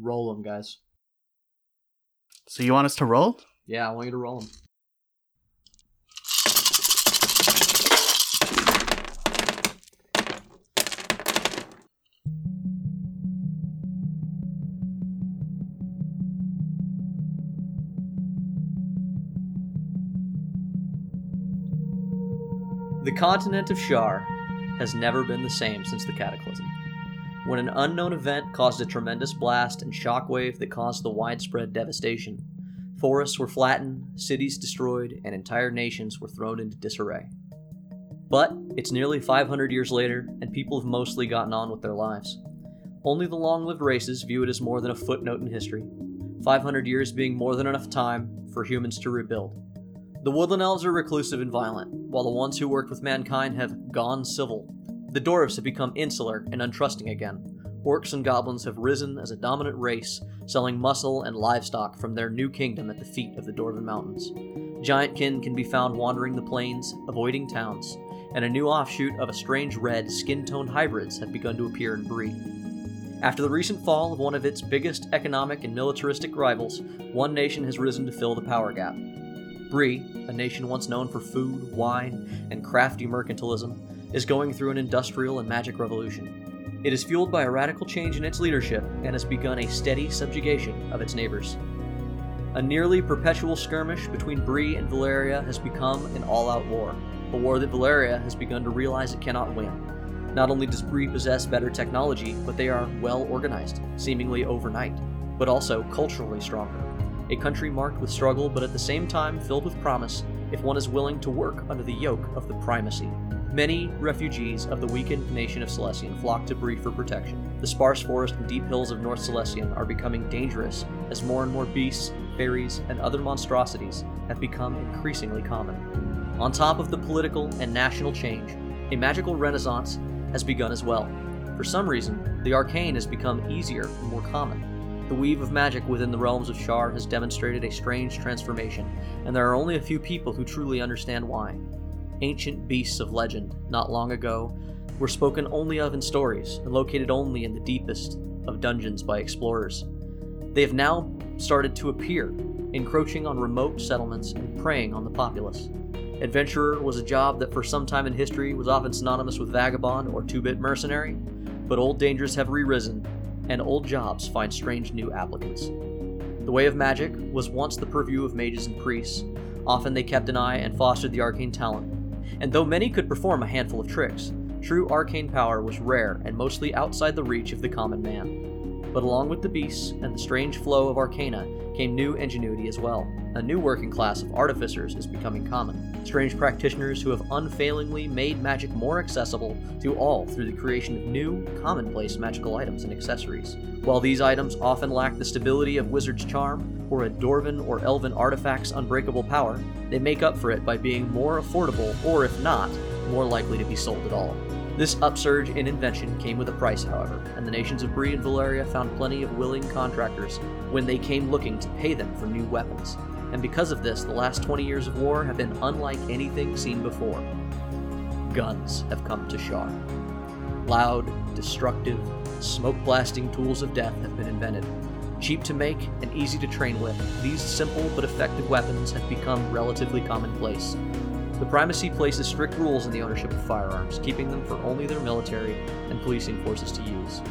Roll them, guys. So you want us to roll? Yeah, I want you to roll them. The continent of Shar has never been the same since the Cataclysm. When an unknown event caused a tremendous blast and shockwave that caused the widespread devastation, forests were flattened, cities destroyed, and entire nations were thrown into disarray. But it's nearly 500 years later, and people have mostly gotten on with their lives. Only the long lived races view it as more than a footnote in history, 500 years being more than enough time for humans to rebuild. The woodland elves are reclusive and violent, while the ones who worked with mankind have gone civil. The dwarves have become insular and untrusting again. Orcs and goblins have risen as a dominant race, selling muscle and livestock from their new kingdom at the feet of the Dwarven Mountains. Giantkin can be found wandering the plains, avoiding towns, and a new offshoot of a strange red, skin toned hybrids have begun to appear in Bree. After the recent fall of one of its biggest economic and militaristic rivals, one nation has risen to fill the power gap. Bree, a nation once known for food, wine, and crafty mercantilism, is going through an industrial and magic revolution. It is fueled by a radical change in its leadership and has begun a steady subjugation of its neighbors. A nearly perpetual skirmish between Bree and Valeria has become an all out war, a war that Valeria has begun to realize it cannot win. Not only does Bree possess better technology, but they are well organized, seemingly overnight, but also culturally stronger a country marked with struggle but at the same time filled with promise if one is willing to work under the yoke of the primacy. Many refugees of the weakened nation of Celestian flock to Bree for protection. The sparse forest and deep hills of North Celestian are becoming dangerous as more and more beasts, fairies, and other monstrosities have become increasingly common. On top of the political and national change, a magical renaissance has begun as well. For some reason, the arcane has become easier and more common. The weave of magic within the realms of Shar has demonstrated a strange transformation, and there are only a few people who truly understand why. Ancient beasts of legend, not long ago, were spoken only of in stories and located only in the deepest of dungeons by explorers. They have now started to appear, encroaching on remote settlements and preying on the populace. Adventurer was a job that for some time in history was often synonymous with vagabond or two bit mercenary, but old dangers have re risen and old jobs find strange new applicants. The way of magic was once the purview of mages and priests. Often they kept an eye and fostered the arcane talent. And though many could perform a handful of tricks, true arcane power was rare and mostly outside the reach of the common man. But along with the beasts and the strange flow of arcana came new ingenuity as well. A new working class of artificers is becoming common. Strange practitioners who have unfailingly made magic more accessible to all through the creation of new, commonplace magical items and accessories. While these items often lack the stability of Wizard's charm or a Dwarven or Elven artifact's unbreakable power, they make up for it by being more affordable or, if not, more likely to be sold at all. This upsurge in invention came with a price, however, and the nations of Bree and Valeria found plenty of willing contractors when they came looking to pay them for new weapons. And because of this, the last 20 years of war have been unlike anything seen before. Guns have come to Shar. Loud, destructive, smoke blasting tools of death have been invented. Cheap to make and easy to train with, these simple but effective weapons have become relatively commonplace. The primacy places strict rules in the ownership of firearms, keeping them for only their military and policing forces to use.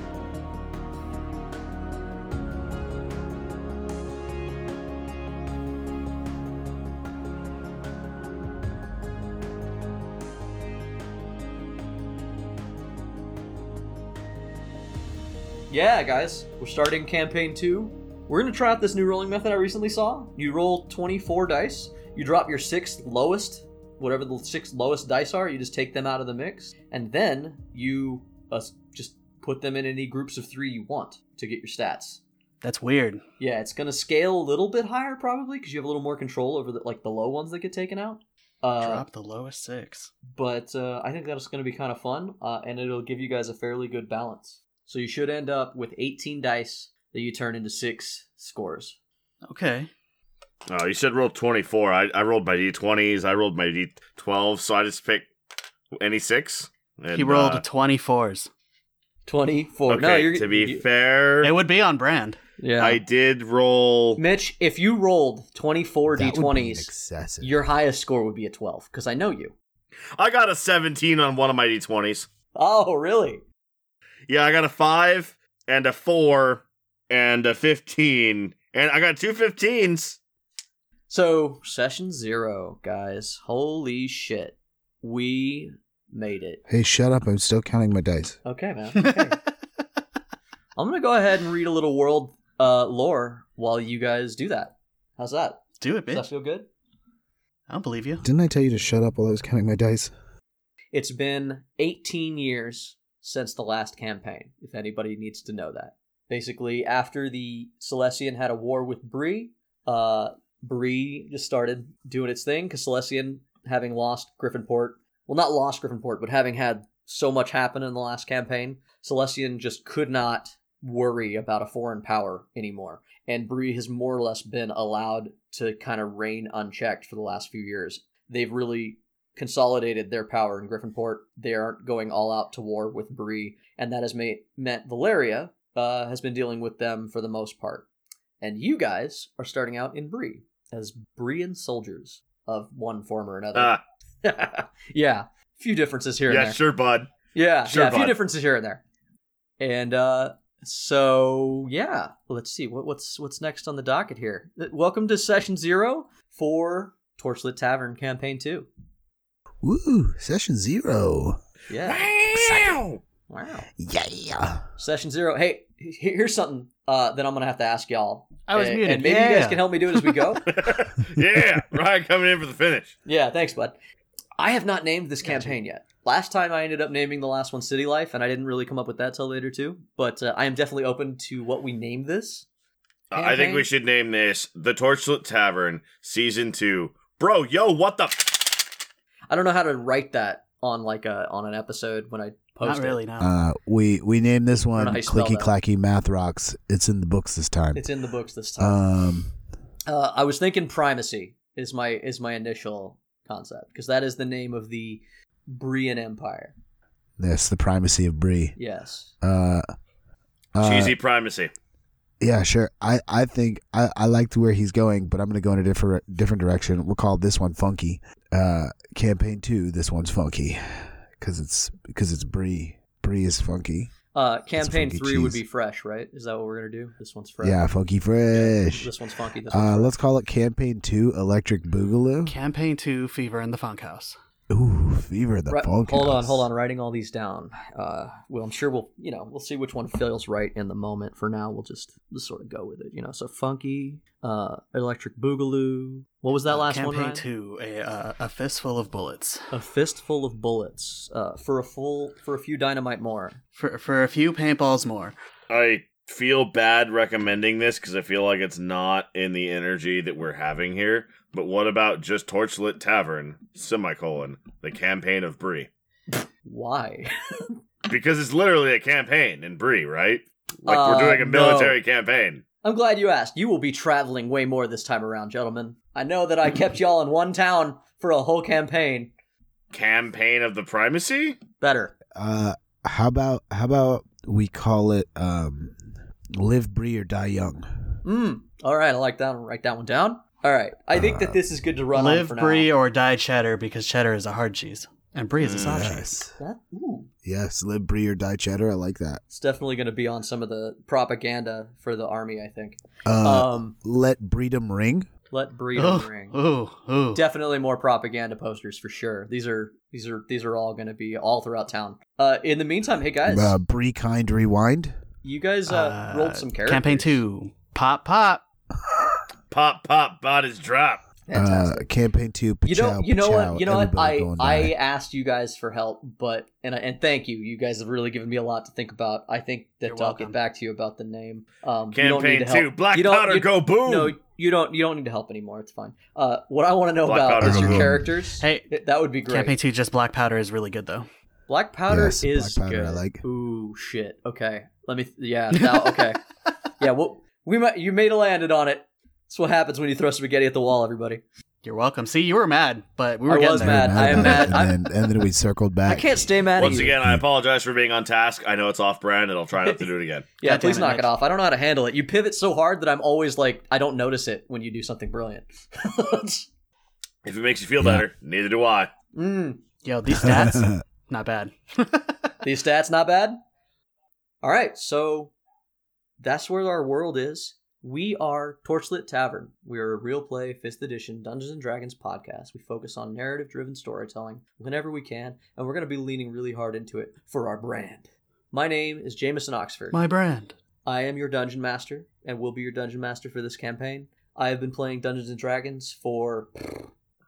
Yeah, guys, we're starting campaign two. We're gonna try out this new rolling method I recently saw. You roll 24 dice, you drop your sixth lowest, whatever the six lowest dice are, you just take them out of the mix, and then you uh, just put them in any groups of three you want to get your stats. That's weird. Yeah, it's gonna scale a little bit higher probably because you have a little more control over the like the low ones that get taken out. Uh, Drop the lowest six. but uh, I think that's going to be kind of fun, uh, and it'll give you guys a fairly good balance. So you should end up with 18 dice that you turn into six scores. Okay. Oh, you said roll 24. I, I rolled my d20s. I rolled my d12, so I just picked any six. And, he rolled uh, 24s. 24. okay, no, you're to be you- fair, It would be on brand. Yeah. I did roll. Mitch, if you rolled 24 that d20s, excessive. your highest score would be a 12 because I know you. I got a 17 on one of my d20s. Oh, really? Yeah, I got a five and a four and a 15, and I got two 15s. So, session zero, guys. Holy shit. We made it. Hey, shut up! I'm still counting my dice. Okay, man. Okay. I'm going to go ahead and read a little world uh, lore while you guys do that. How's that? Do it, Does that feel good? I don't believe you. Didn't I tell you to shut up while I was counting my dice? It's been 18 years since the last campaign, if anybody needs to know that. Basically, after the Celestian had a war with Bree, uh, Bree just started doing its thing because Celestian, having lost Griffinport, well, not lost Griffinport, but having had so much happen in the last campaign, Celestian just could not worry about a foreign power anymore. And Bree has more or less been allowed to kind of reign unchecked for the last few years. They've really consolidated their power in Griffinport. They aren't going all out to war with Bree, and that has made, meant Valeria uh, has been dealing with them for the most part. And you guys are starting out in Bree as Breean soldiers of one form or another. Ah, yeah, a few differences here and yeah, sure, bud. Yeah, Sure, yeah, a few bud. differences here and there. And uh so yeah, let's see what, what's what's next on the docket here. Welcome to session zero for Torchlit Tavern campaign two. Woo! Session zero. Yeah, Wow. wow. Yeah. Session zero. Hey, here's something uh, that I'm gonna have to ask y'all. I was and, muted. and maybe you guys can help me do it as we go. yeah, Ryan coming in for the finish. yeah, thanks, bud. I have not named this Gotcha. campaign yet. Last time I ended up naming the last one City Life, and I didn't really come up with that till later too. But uh, I am definitely open to what we name this. Uh, I think we should name this The Torchlit Tavern Season 2. Bro, yo, what the? F- I don't know how to write that on like a on an episode when I post Not really, no. Uh, we we named this one know how you spell Clicky that. Clacky Math Rocks. It's in the books this time. It's in the books this time. Um, uh, I was thinking primacy is my is my initial concept because that is the name of the Breean Empire. that's the primacy of Bree. Yes. Uh, uh, Cheesy primacy. Yeah, sure. I, I think I, I liked where he's going, but I'm gonna go in a different different direction. We'll call this one funky. Uh, campaign two. This one's funky because it's because it's Bree. Bree is funky. Uh, campaign funky three would be fresh, right? Is that what we're gonna do? This one's fresh. Yeah, funky fresh. This one's funky. This one's Uh, fresh. let's call it campaign two. Electric Boogaloo. Campaign 2 Fever in the Funkhouse. Ooh, fever the Right- funk. hold on, hold on. Writing all these down. Uh, well, I'm sure we'll, you know, we'll see which one feels right in the moment. For now, we'll just, just sort of go with it. You know, so funky, uh, electric boogaloo. What was that Uh, last one? Campaign 2 a, uh, a fistful of bullets. A fistful of bullets. Uh, for a full, for a few dynamite more. For, for a few paintballs more. I feel bad recommending this because I feel like it's not in the energy that we're having here. But what about just Torchlit Tavern, semicolon, the campaign of Bree? Why? Because it's literally a campaign in Bree, right? Like Uh, we're doing a no. military campaign. I'm glad you asked. You will be traveling way more this time around, gentlemen. I know that I kept y'all in one town for a whole campaign. Campaign of the primacy? Better. Uh, how about how about we call it um, live Bree or die young. Mm. All right, I like that. one. Write that one down. All right. I think that this is good to run on Live for brie now. or die cheddar because cheddar is a hard cheese. And brie is a soft cheese. Yes, That, ooh. yes, live Bree or die cheddar. I like that. It's definitely going to be on some of the propaganda for the army, I think. Uh, um, let breedom ring. let breed Ooh, ring. ooh, ooh. Definitely more propaganda posters for sure. These are these are these are all going to be all throughout town. Uh, in the meantime, hey guys, Uh, Bree kind rewind. You guys uh, rolled some characters. Campaign 2 Pop, pop. Pop, pop, bodies drop. Fantastic. Uh, campaign two. you know, pachow, you know pachow, what, you know what. I I die. asked you guys for help, but and I- and thank you. You guys have really given me a lot to think about. I think that You're I'll welcome. get back to you about the name. Um, you don't need Campaign to help. two. Black You powder, you- go boom. No, you don't. You don't need to help anymore. It's fine. Uh, what I want to know Black about is your boom. characters. Hey, that would be great. Campaign 2 just black powder is really good though. Black powder Yes, is black powder, good. I like. Ooh, shit. Okay, let me. Yeah. Now, okay. yeah. Well, we might. You made a landed on it. That's what happens when you throw spaghetti at the wall, everybody. You're welcome. See, you were mad, but we were I getting was there. mad. I am about mad. And then, and then we circled back. I can't stay mad Once at you. again, I apologize for being on task. I know it's off brand, and I'll try not to do it again. Yeah, God please it, knock it off. I don't know how to handle it. You pivot so hard that I'm always like, I don't notice it when you do something brilliant. If it makes you feel Yeah. better, neither do I. mm, Yo, these stats, not bad. these stats not bad. All right, so that's where our world is. We are Torchlit Tavern. We are a real play fifth edition Dungeons and Dragons podcast. We focus on narrative driven storytelling whenever we can, and we're going to be leaning really hard into it for our brand. My name is Jameson Oxford. My brand. I am your dungeon master and will be your dungeon master for this campaign. I have been playing Dungeons and Dragons for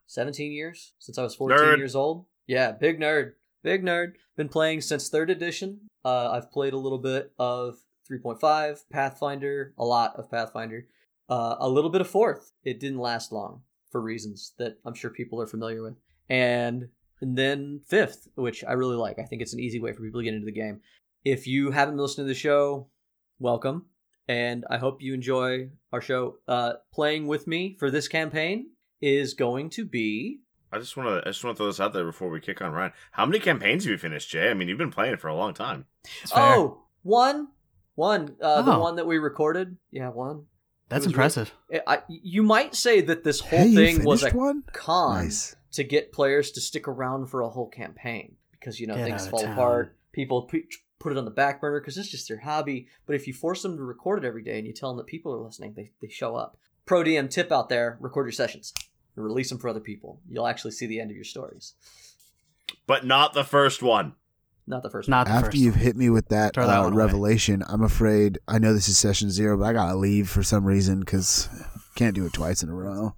17 years since I was 14 Nerd. years old. Yeah, big nerd. Big nerd. Been playing since 3rd edition. Uh, I've played a little bit of 3.5, Pathfinder, a lot of Pathfinder, uh, a little bit of 4th. It didn't last long for reasons that I'm sure people are familiar with. And, and then 5th, which I really like. I think it's an easy way for people to get into the game. If you haven't been listening to the show, welcome and i hope you enjoy our show uh playing with me for this campaign is going to be I just want to. I just want to throw this out there before we kick on Ryan. How many campaigns have you finished, Jay? I mean, you've been playing for a long time. It's fair. oh one one uh the Oh. one that we recorded yeah one That's impressive. I, I- you might say that this whole hey, thing was a one? con Nice. to get players to stick around for a whole campaign because you know Get things fall town. apart people pu- put it on the back burner because it's just their hobby but if you force them to record it every day and you tell them that people are listening they, they show up pro dm tip out there record your sessions and release them for other people you'll actually see the end of your stories But not the first one. not the first Not the After first. you've hit me with that, Throw that uh, one away. revelation, I'm afraid. I know this is session zero, but I gotta leave for some reason because can't do it twice in a row.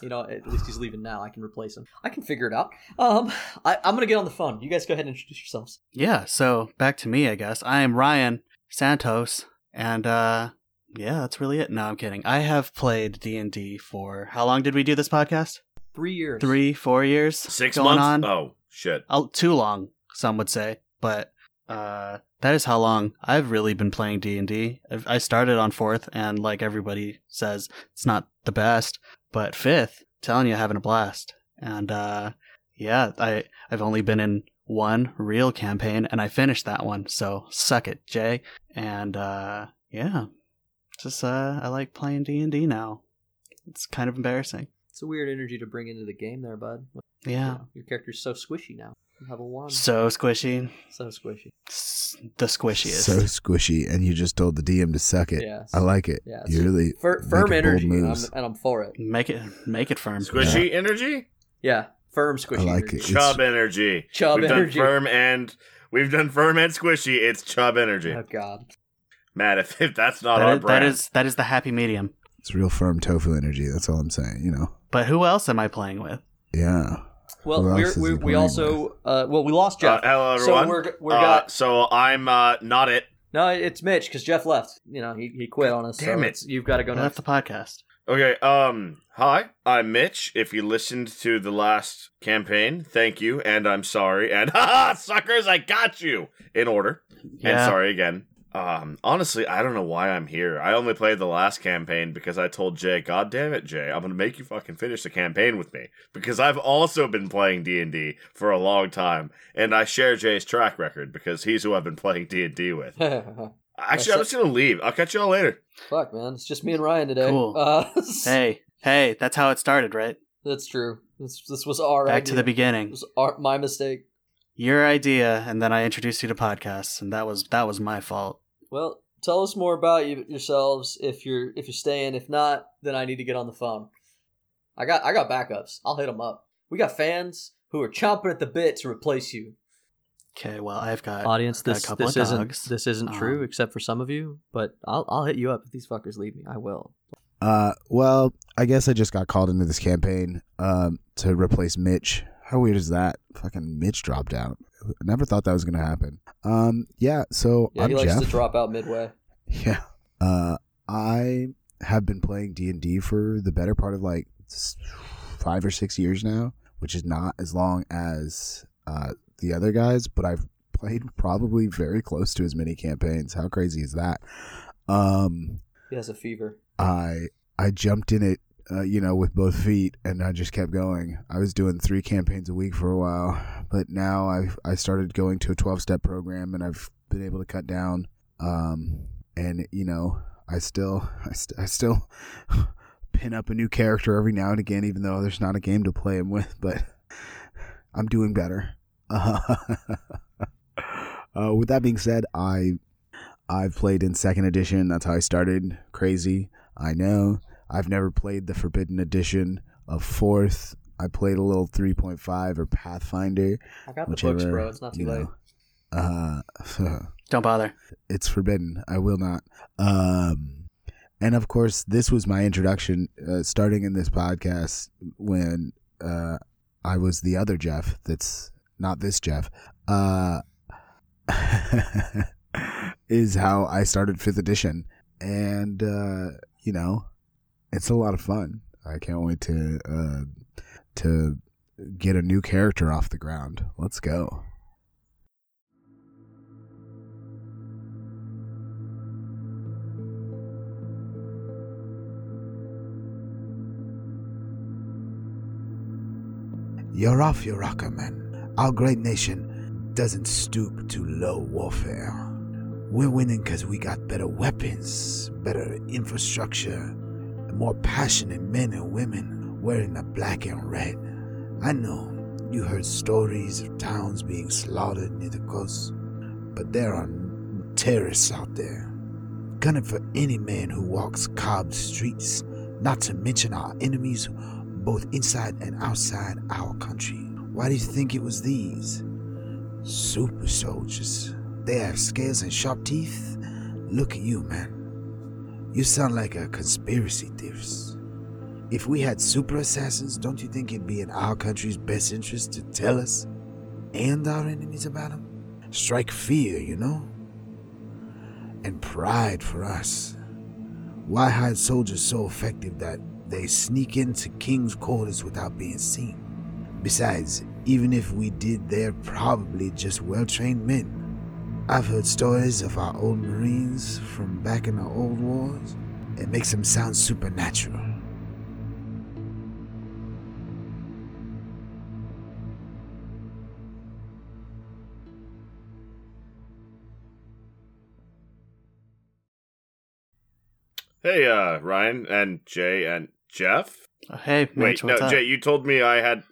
you know at least he's leaving now i can replace him i can figure it out um I, i'm gonna get on the phone you guys go ahead and introduce yourselves Yeah, so back to me, I guess. I am Ryan Santos, and uh yeah, that's really it. No, I'm kidding. I have played D&D for how long did we do this podcast? three years Three, four years? Six going months. on. Oh shit. Oh, too long, some would say, but uh, that is how long I've really been playing D and D. I started on fourth, and like everybody says, it's not the best, but fifth, telling you, having a blast. And uh, yeah, I I've only been in one real campaign, and I finished that one. So suck it, Jay. And uh, yeah, just uh, I like playing D and D now. It's kind of embarrassing. it's a weird energy to bring into the game there bud You Yeah, know, your character's so squishy now level one so squishy, so squishy S- the squishiest. So squishy, and you just told the DM to suck it. Yes. I like it. Yeah, you really Fir- firm making bold energy, and I'm, and I'm for it. Make it make it firm. Squishy energy. Yeah, firm squishy. I like energy. it. Chub energy. Chub we've energy. done firm and we've done firm and squishy. It's chub energy. Oh God. Matt, if, if that's not That our is, brand, is that is the happy medium. It's real firm tofu energy. That's all I'm saying. You know. But who else am I playing with? Yeah. Well, we're, we we also uh, well we lost uh, Jeff. hello everyone. so we're we're Uh, got so I'm uh, not it. no, it's Mitch because Jeff left. You know he, he quit on us. Damn so it. You've got to go I next. left the podcast. Okay, um, hi, I'm Mitch. If you listened to the last campaign, thank you, and I'm sorry, and haha, suckers, I got you in order. Yeah. And sorry again. Um, honestly, I don't know why I'm here. I only played the last campaign because I told Jay, God damn it, Jay, I'm gonna make you fucking finish the campaign with me because I've also been playing D and D for a long time, and I share Jay's track record because he's who I've been playing D and D with. Actually, I'm just gonna leave. I'll catch y'all later. Fuck man, it's just me and Ryan today. Cool. Uh, Hey, hey, that's how it started, right? that's true. This this was our Back idea. to the It beginning. was our, my mistake. Your idea, and then I introduced you to podcasts, and that was that was my fault. Well, tell us more about you, yourselves if you're if you're staying. If not, then I need to get on the phone. I got I got backups. I'll hit them up. We got fans who are chomping at the bit to replace you. Okay, well I've got Audience, got this a couple this of isn't dogs. this isn't true Um, except for some of you. But I'll I'll hit you up if these fuckers leave me. I will. Uh, well, I guess I just got called into this campaign um, to replace Mitch. How weird is that? Fucking Mitch dropped out. I never thought that was gonna happen. Um, yeah. So Yeah, I'm he likes Jeff. to drop out midway. Yeah. Uh, I have been playing D and D for the better part of like five or six years now, which is not as long as uh, the other guys, but I've played probably very close to as many campaigns. How crazy is that? Um, He has a fever. I I jumped in it uh, you know, with both feet, and I just kept going. I was doing three campaigns a week for a while, but now I I started going to a twelve step program, and I've been able to cut down. Um, and you know, I still I, st- I still pin up a new character every now and again, even though there's not a game to play him with. But I'm doing better. Uh, uh, with that being said, I I've played in second edition. That's how I started. Crazy, I know. I've never played the Forbidden Edition of fourth. I played a little 3.5 or Pathfinder. I got the whichever, books, bro. It's not too late. know. Uh, Don't bother. it's forbidden. I will not. Um, and of course, this was my introduction, uh, starting in this podcast when uh, I was the other Jeff. That's not this Jeff. Uh, is how I started fifth edition, and uh, you know, it's a lot of fun. I can't wait to uh, to get a new character off the ground. Let's go. You're off, Uraka, man. Our great nation doesn't stoop to low warfare. We're winning because we got better weapons, better infrastructure, and more passionate men and women wearing the black and red. I know you heard stories of towns being slaughtered near the coast, but there are terrorists out there, gunning for any man who walks Cobb streets, not to mention our enemies both inside and outside our country. Why do you think it was these? Super soldiers. They have scales and sharp teeth. Look at you, man. You sound like a conspiracy theorist. If we had super assassins, don't you think it'd be in our country's best interest to tell us and our enemies about them? Strike fear, you know? And pride for us. Why hide soldiers so effective that they sneak into king's quarters without being seen? Besides, even if we did, they're probably just well trained men. I've heard stories of our old Marines from back in the old wars. It makes them sound supernatural. Hey, uh, Ryan and Jay and Jeff. Oh, hey, Wait, Mitch, no, up? Jay. You told me I had.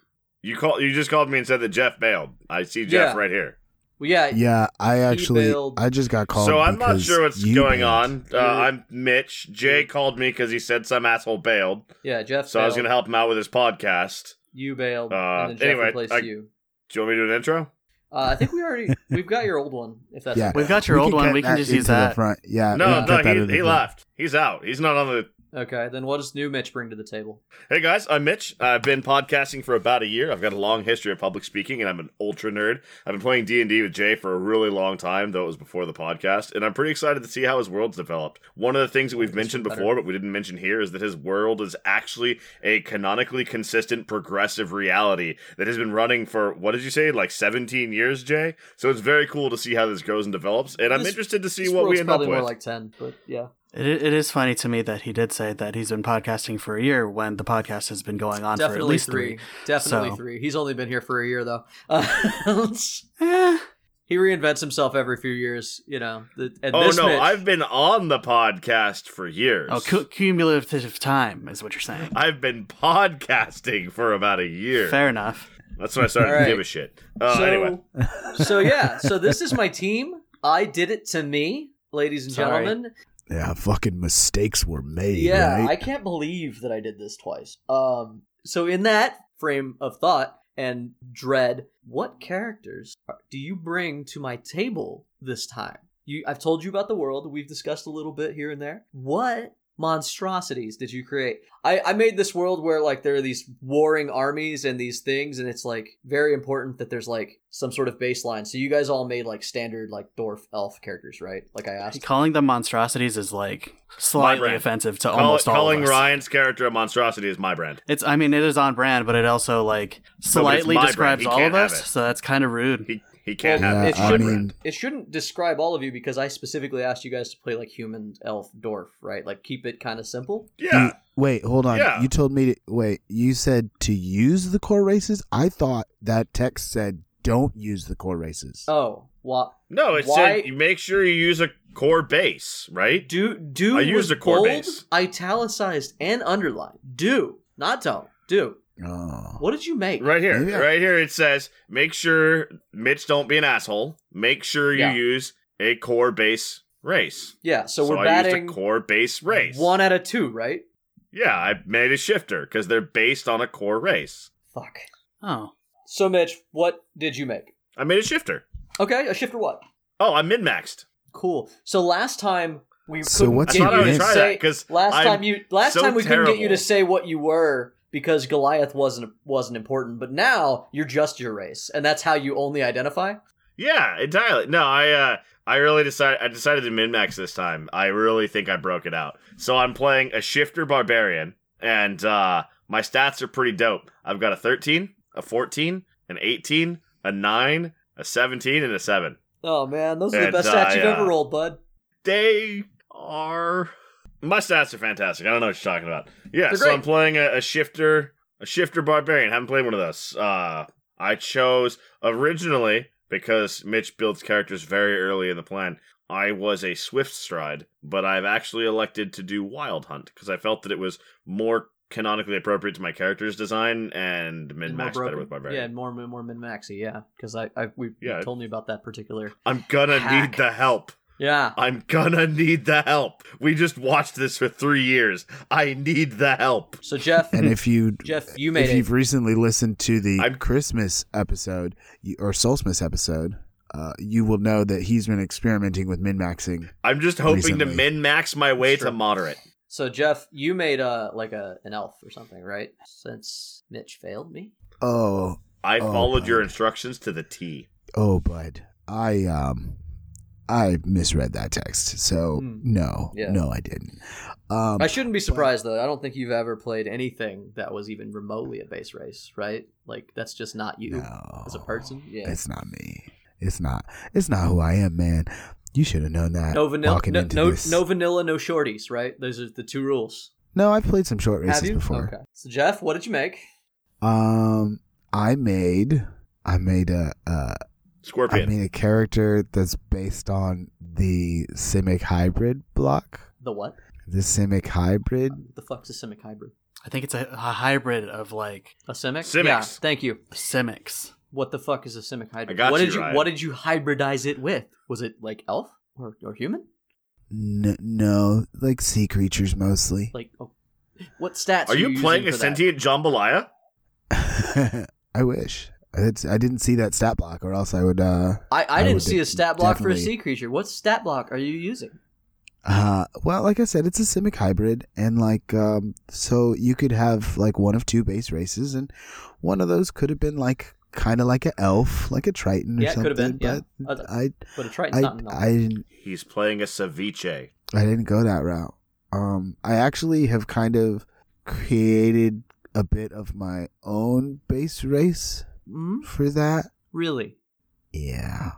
You called. You just called me and said that Jeff bailed. I see Jeff Yeah. right here. Well, yeah, Yeah, I actually, bailed. I just got called. so I'm not sure what's going bailed. on. Uh, I'm Mitch. Jay called me because he said some asshole bailed. yeah. Jeff. So I was going to help him out with his podcast. You bailed, Uh, and then Jeff anyway, replaced I- you. Do you want me to do an intro? Uh, I think we already we've got your old one. If that's Yeah, okay. We've got your We old one. We can just use into the that. Front. Yeah, No, no, he, he left. He's out. He's not on the Okay, then what does new Mitch bring to the table? Hey guys, I'm Mitch. I've been podcasting for about a year. I've got a long history of public speaking, and I'm an ultra nerd. I've been playing D and D with Jay for a really long time, though it was before the podcast, and I'm pretty excited to see how his world's developed. One of the things that we've mentioned before, but we didn't mention here, is that his world is actually a canonically consistent, progressive reality that has been running for what did you say, like 17 years, Jay? So it's very cool to see how this grows and develops, and I'm This- interested to see what we end up probably with. more like ten, but yeah. It, it is funny to me that he did say that he's been podcasting for a year when the podcast has been going on for at Definitely least three. three. Definitely So- three. He's only been here for a year though. Uh, Eh, he reinvents himself every few years, you know. The, and Oh this no, Mitch, I've been on the podcast for years. oh, cu- cumulative time is what you're saying. I've been podcasting for about a year. Fair enough. That's when I started All to give a shit. Uh, so, anyway, so yeah, so this is my team. I did it to me, ladies and Sorry. gentlemen. Yeah, fucking mistakes were made. Yeah, right? I can't believe that I did this twice. Um, so in that frame of thought and dread, what characters do you bring to my table this time? You, I've told you about the world. We've discussed a little bit here and there. What monstrosities did you create? I, I made this world where like there are these warring armies and these things, and it's like very important that there's like some sort of baseline. So you guys all made like standard like dwarf elf characters, right? Like I asked. Calling them monstrosities is like slightly brand. offensive to Call, almost all calling of us. Ryan's character a monstrosity is my brand. It's I mean it is on brand, but it also like slightly describes all of us, it. so that's kind of rude. He he can't Well, have Yeah, it. it I should mean, it shouldn't describe all of you because I specifically asked you guys to play like human, elf, dwarf, right? Like keep it kind of simple. Yeah. Wait, hold on. Yeah. You told me to wait. You said to use the core races. I thought that text said don't use the core races. Oh, what? No, it Why- said make sure you use a core base, right? Do do I used was a core bold, base. italicized, and underlined. Do not don't do. Oh. What did you make? Right here, Maybe I- right here. It says make sure Mitch don't be an asshole. Make sure you Yeah. use a core base race. Yeah, so, we're I batting used a core base race. one out of two, right? Yeah, I made a shifter because they're based on a core race. Fuck. Oh. So Mitch, what did you make? I made a shifter. Okay, a shifter what? Oh, I min maxed. Cool. So last time we So couldn't what's get your I thought I you would to try say because last I'm time you last so time we couldn't get you to say what you were because Goliath wasn't wasn't important, but now you're just your race, and that's how you only identify. Yeah, entirely. No, I uh I really decided I decided to min max this time. I really think I broke it out. So I'm playing a shifter barbarian, and uh my stats are pretty dope. I've got a 13, a 14, an 18, a 9, a 17, and a 7. Oh man, those are the And, best uh, stats you've yeah. ever rolled, bud. They are my stats are fantastic. I don't know what you're talking about. Yeah, so. I'm playing a, a shifter, a shifter barbarian. haven't played one of those. Uh, I chose originally because Mitch builds characters very early in the plan. I was a swift stride, but I've actually elected to do wild hunt because I felt that it was more canonically appropriate to my character's design and min max better with barbarian. Yeah, more more min maxy. Yeah, because I, I we Yeah. told me about that particular. I'm gonna Hack. need the help. Yeah. I'm gonna need the help. We just watched this for three years. I need the help. So Jeff, And if you Jeff, you made if it. you've recently listened to the I'm- Christmas episode you- or Solstice episode, uh, you will know that he's been experimenting with min maxing. I'm just hoping to min max my way That's to moderate. So Jeff, you made a like a an elf or something, right? Since Mitch failed me. Oh, I Oh, followed your instructions to the T. oh, bud, I um, I misread that text. So Hmm. no, Yeah. no, I didn't. Um, I shouldn't be surprised though. I don't think you've ever played anything that was even remotely a base race, right? Like that's just not you no, as a person. Yeah. It's not me. It's not. It's not who I am, man. You should have known that. No vanilla, no, no, no vanilla, no shorties, right? Those are the two rules. No, I've played some short races before. Okay. So Jeff, what did you make? Um, I made, I made a, uh, I mean, a character that's based on the Simic hybrid block. The what? The Simic hybrid. The fuck's a simic hybrid? I think it's a, a hybrid of like A simic? Simics. Yeah. Thank you. Simics. What the fuck is a simic hybrid? I got what you, did you Ryan. What did you hybridize it with? Was it like elf or, or human? N- no, like sea creatures mostly. Like, oh, what stats? Are you using playing a for that? sentient jambalaya? I wish. It's, I didn't see that stat block, or else I would. uh I, I, I didn't would see a stat block for a sea creature. What stat block are you using? Uh, well, like I said, it's a Simic hybrid, and like, um, so you could have like one of two base races, and one of those could have been like kind of like an elf, like a Triton or Yeah, it could something. have been, yeah. But I, But a Triton's I, not an elf. I didn't, He's playing a ceviche. I didn't go that route. Um, I actually have kind of created a bit of my own base race Mm, for that. really? Yeah.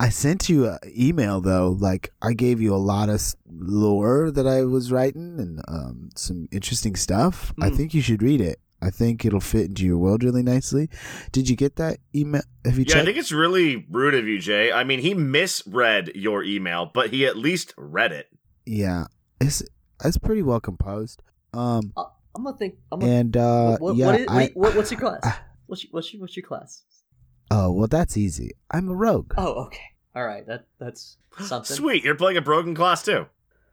I sent you an email though. Like I gave you a lot of lore that I was writing and um, some interesting stuff. I Mm. think you should read it. I think it'll fit into your world really nicely. Did you get that email? Have you Yeah, I think it's really rude of you, Jay. I mean, he misread your email, but he at least read it. yeah, it's it's pretty well composed. Um, Uh, I'm gonna think. I'm gonna, and uh, what, what, yeah, what is, I, what, what's your class? I- What's your, what's your what's your class? oh well, that's easy. I'm a rogue. Oh, okay. All right. That that's something. Sweet, you're playing a broken class too.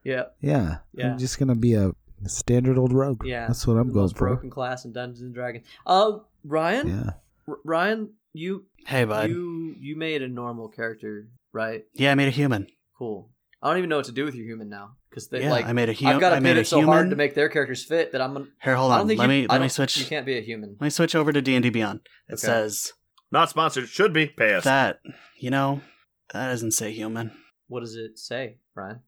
Yeah. Yeah, Yeah. I'm just gonna be a standard old rogue. Yeah. that's what I'm the going for. broken class in Dungeons and Dragons. Um, Ryan. Yeah. R- Ryan, you Hey, bud. you you made a normal character, right? Yeah, I made a human. Cool. I don't even know what to do with your human now because they yeah, like I made a human. I've got to made a so human. hard to make their characters fit that I'm gonna. Here, hold I on. don't think Let you, me I let me don't- switch. You can't be a human. Let me switch over to D and D Beyond. It Okay. says Not sponsored. Should be. Pay us. that you know that doesn't say human. What does it say, Ryan?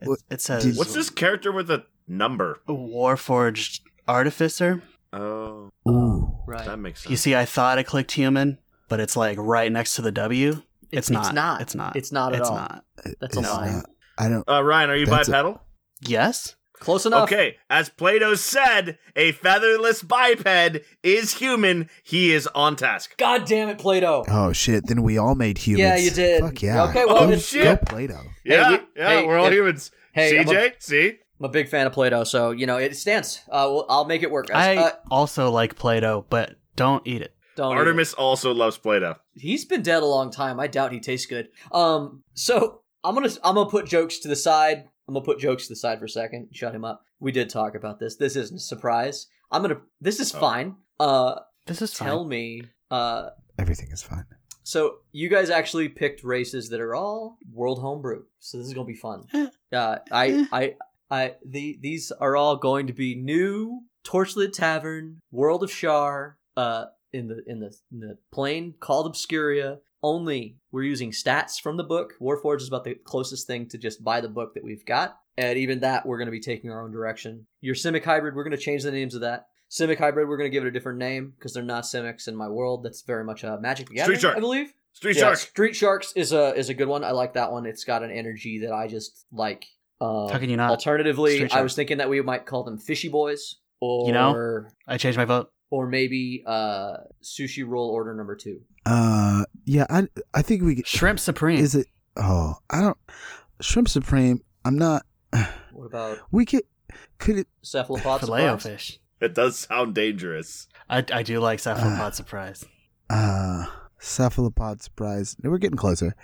It, it says What's this character with a number? Warforged artificer. Oh, Ooh. Right. that makes sense. You see, I thought I clicked human, but it's like right next to the W. It's, not. It's not. It's not. It's not at it's all. not. That's a lie. not- I don't. uh, Ryan, are you That's a- bipedal? Yes. Close enough. Okay, as Plato said, a featherless biped is human. He is on task. God damn it, Plato. Oh shit! Then we all made humans. Yeah, you did. Fuck yeah. Okay, well, Oh, shit. Go Plato. Yeah, we- yeah, hey, we're all if- humans. hey, I'm a- CJ, see? I'm a big fan of Plato, so you know it stands. Uh, well, I'll make it work. I Uh, also like Play-Doh, but don't eat it. don't eat it. Artemis also loves Play-Doh. He's been dead a long time. I doubt he tastes good. Um, so I'm gonna I'm gonna put jokes to the side. I'm gonna put jokes to the side for a second. Shut him up. We did talk about this. This isn't a surprise. I'm gonna. This is Oh. fine. Uh, This is tell fine. me. Uh, Everything is fine. so you guys actually picked races that are all world homebrew. So this is gonna be fun. Uh, I I I the these are all going to be new Torchlit Tavern, World of Shar, uh, in the in the in the plane called Obscuria. Only we're using stats from the book. Warforged is about the closest thing to just buy the book that we've got, and even that we're going to be taking our own direction. Your Simic Hybrid, we're going to change the names of that. Simic Hybrid, we're going to give it a different name because they're not Simics in my world. That's very much a Magic the Gathering, Shark. I believe. Street Yeah, Shark. Street Sharks is a is a good one. I like that one. It's got an energy that I just like. Um, How can you not? Alternatively, Street I Sharks. was thinking that we might call them Fishy Boys, or You know? I changed my vote. or maybe uh, Sushi Roll Order Number Two. Uh, yeah. I I think we could- Shrimp Supreme. is it. Oh, I don't. Shrimp Supreme. I'm not. What about We could. Could it? Cephalopod Filet Surprise? fish. It does sound dangerous. I, I do like cephalopod surprise. Uh, cephalopod surprise. We're getting closer.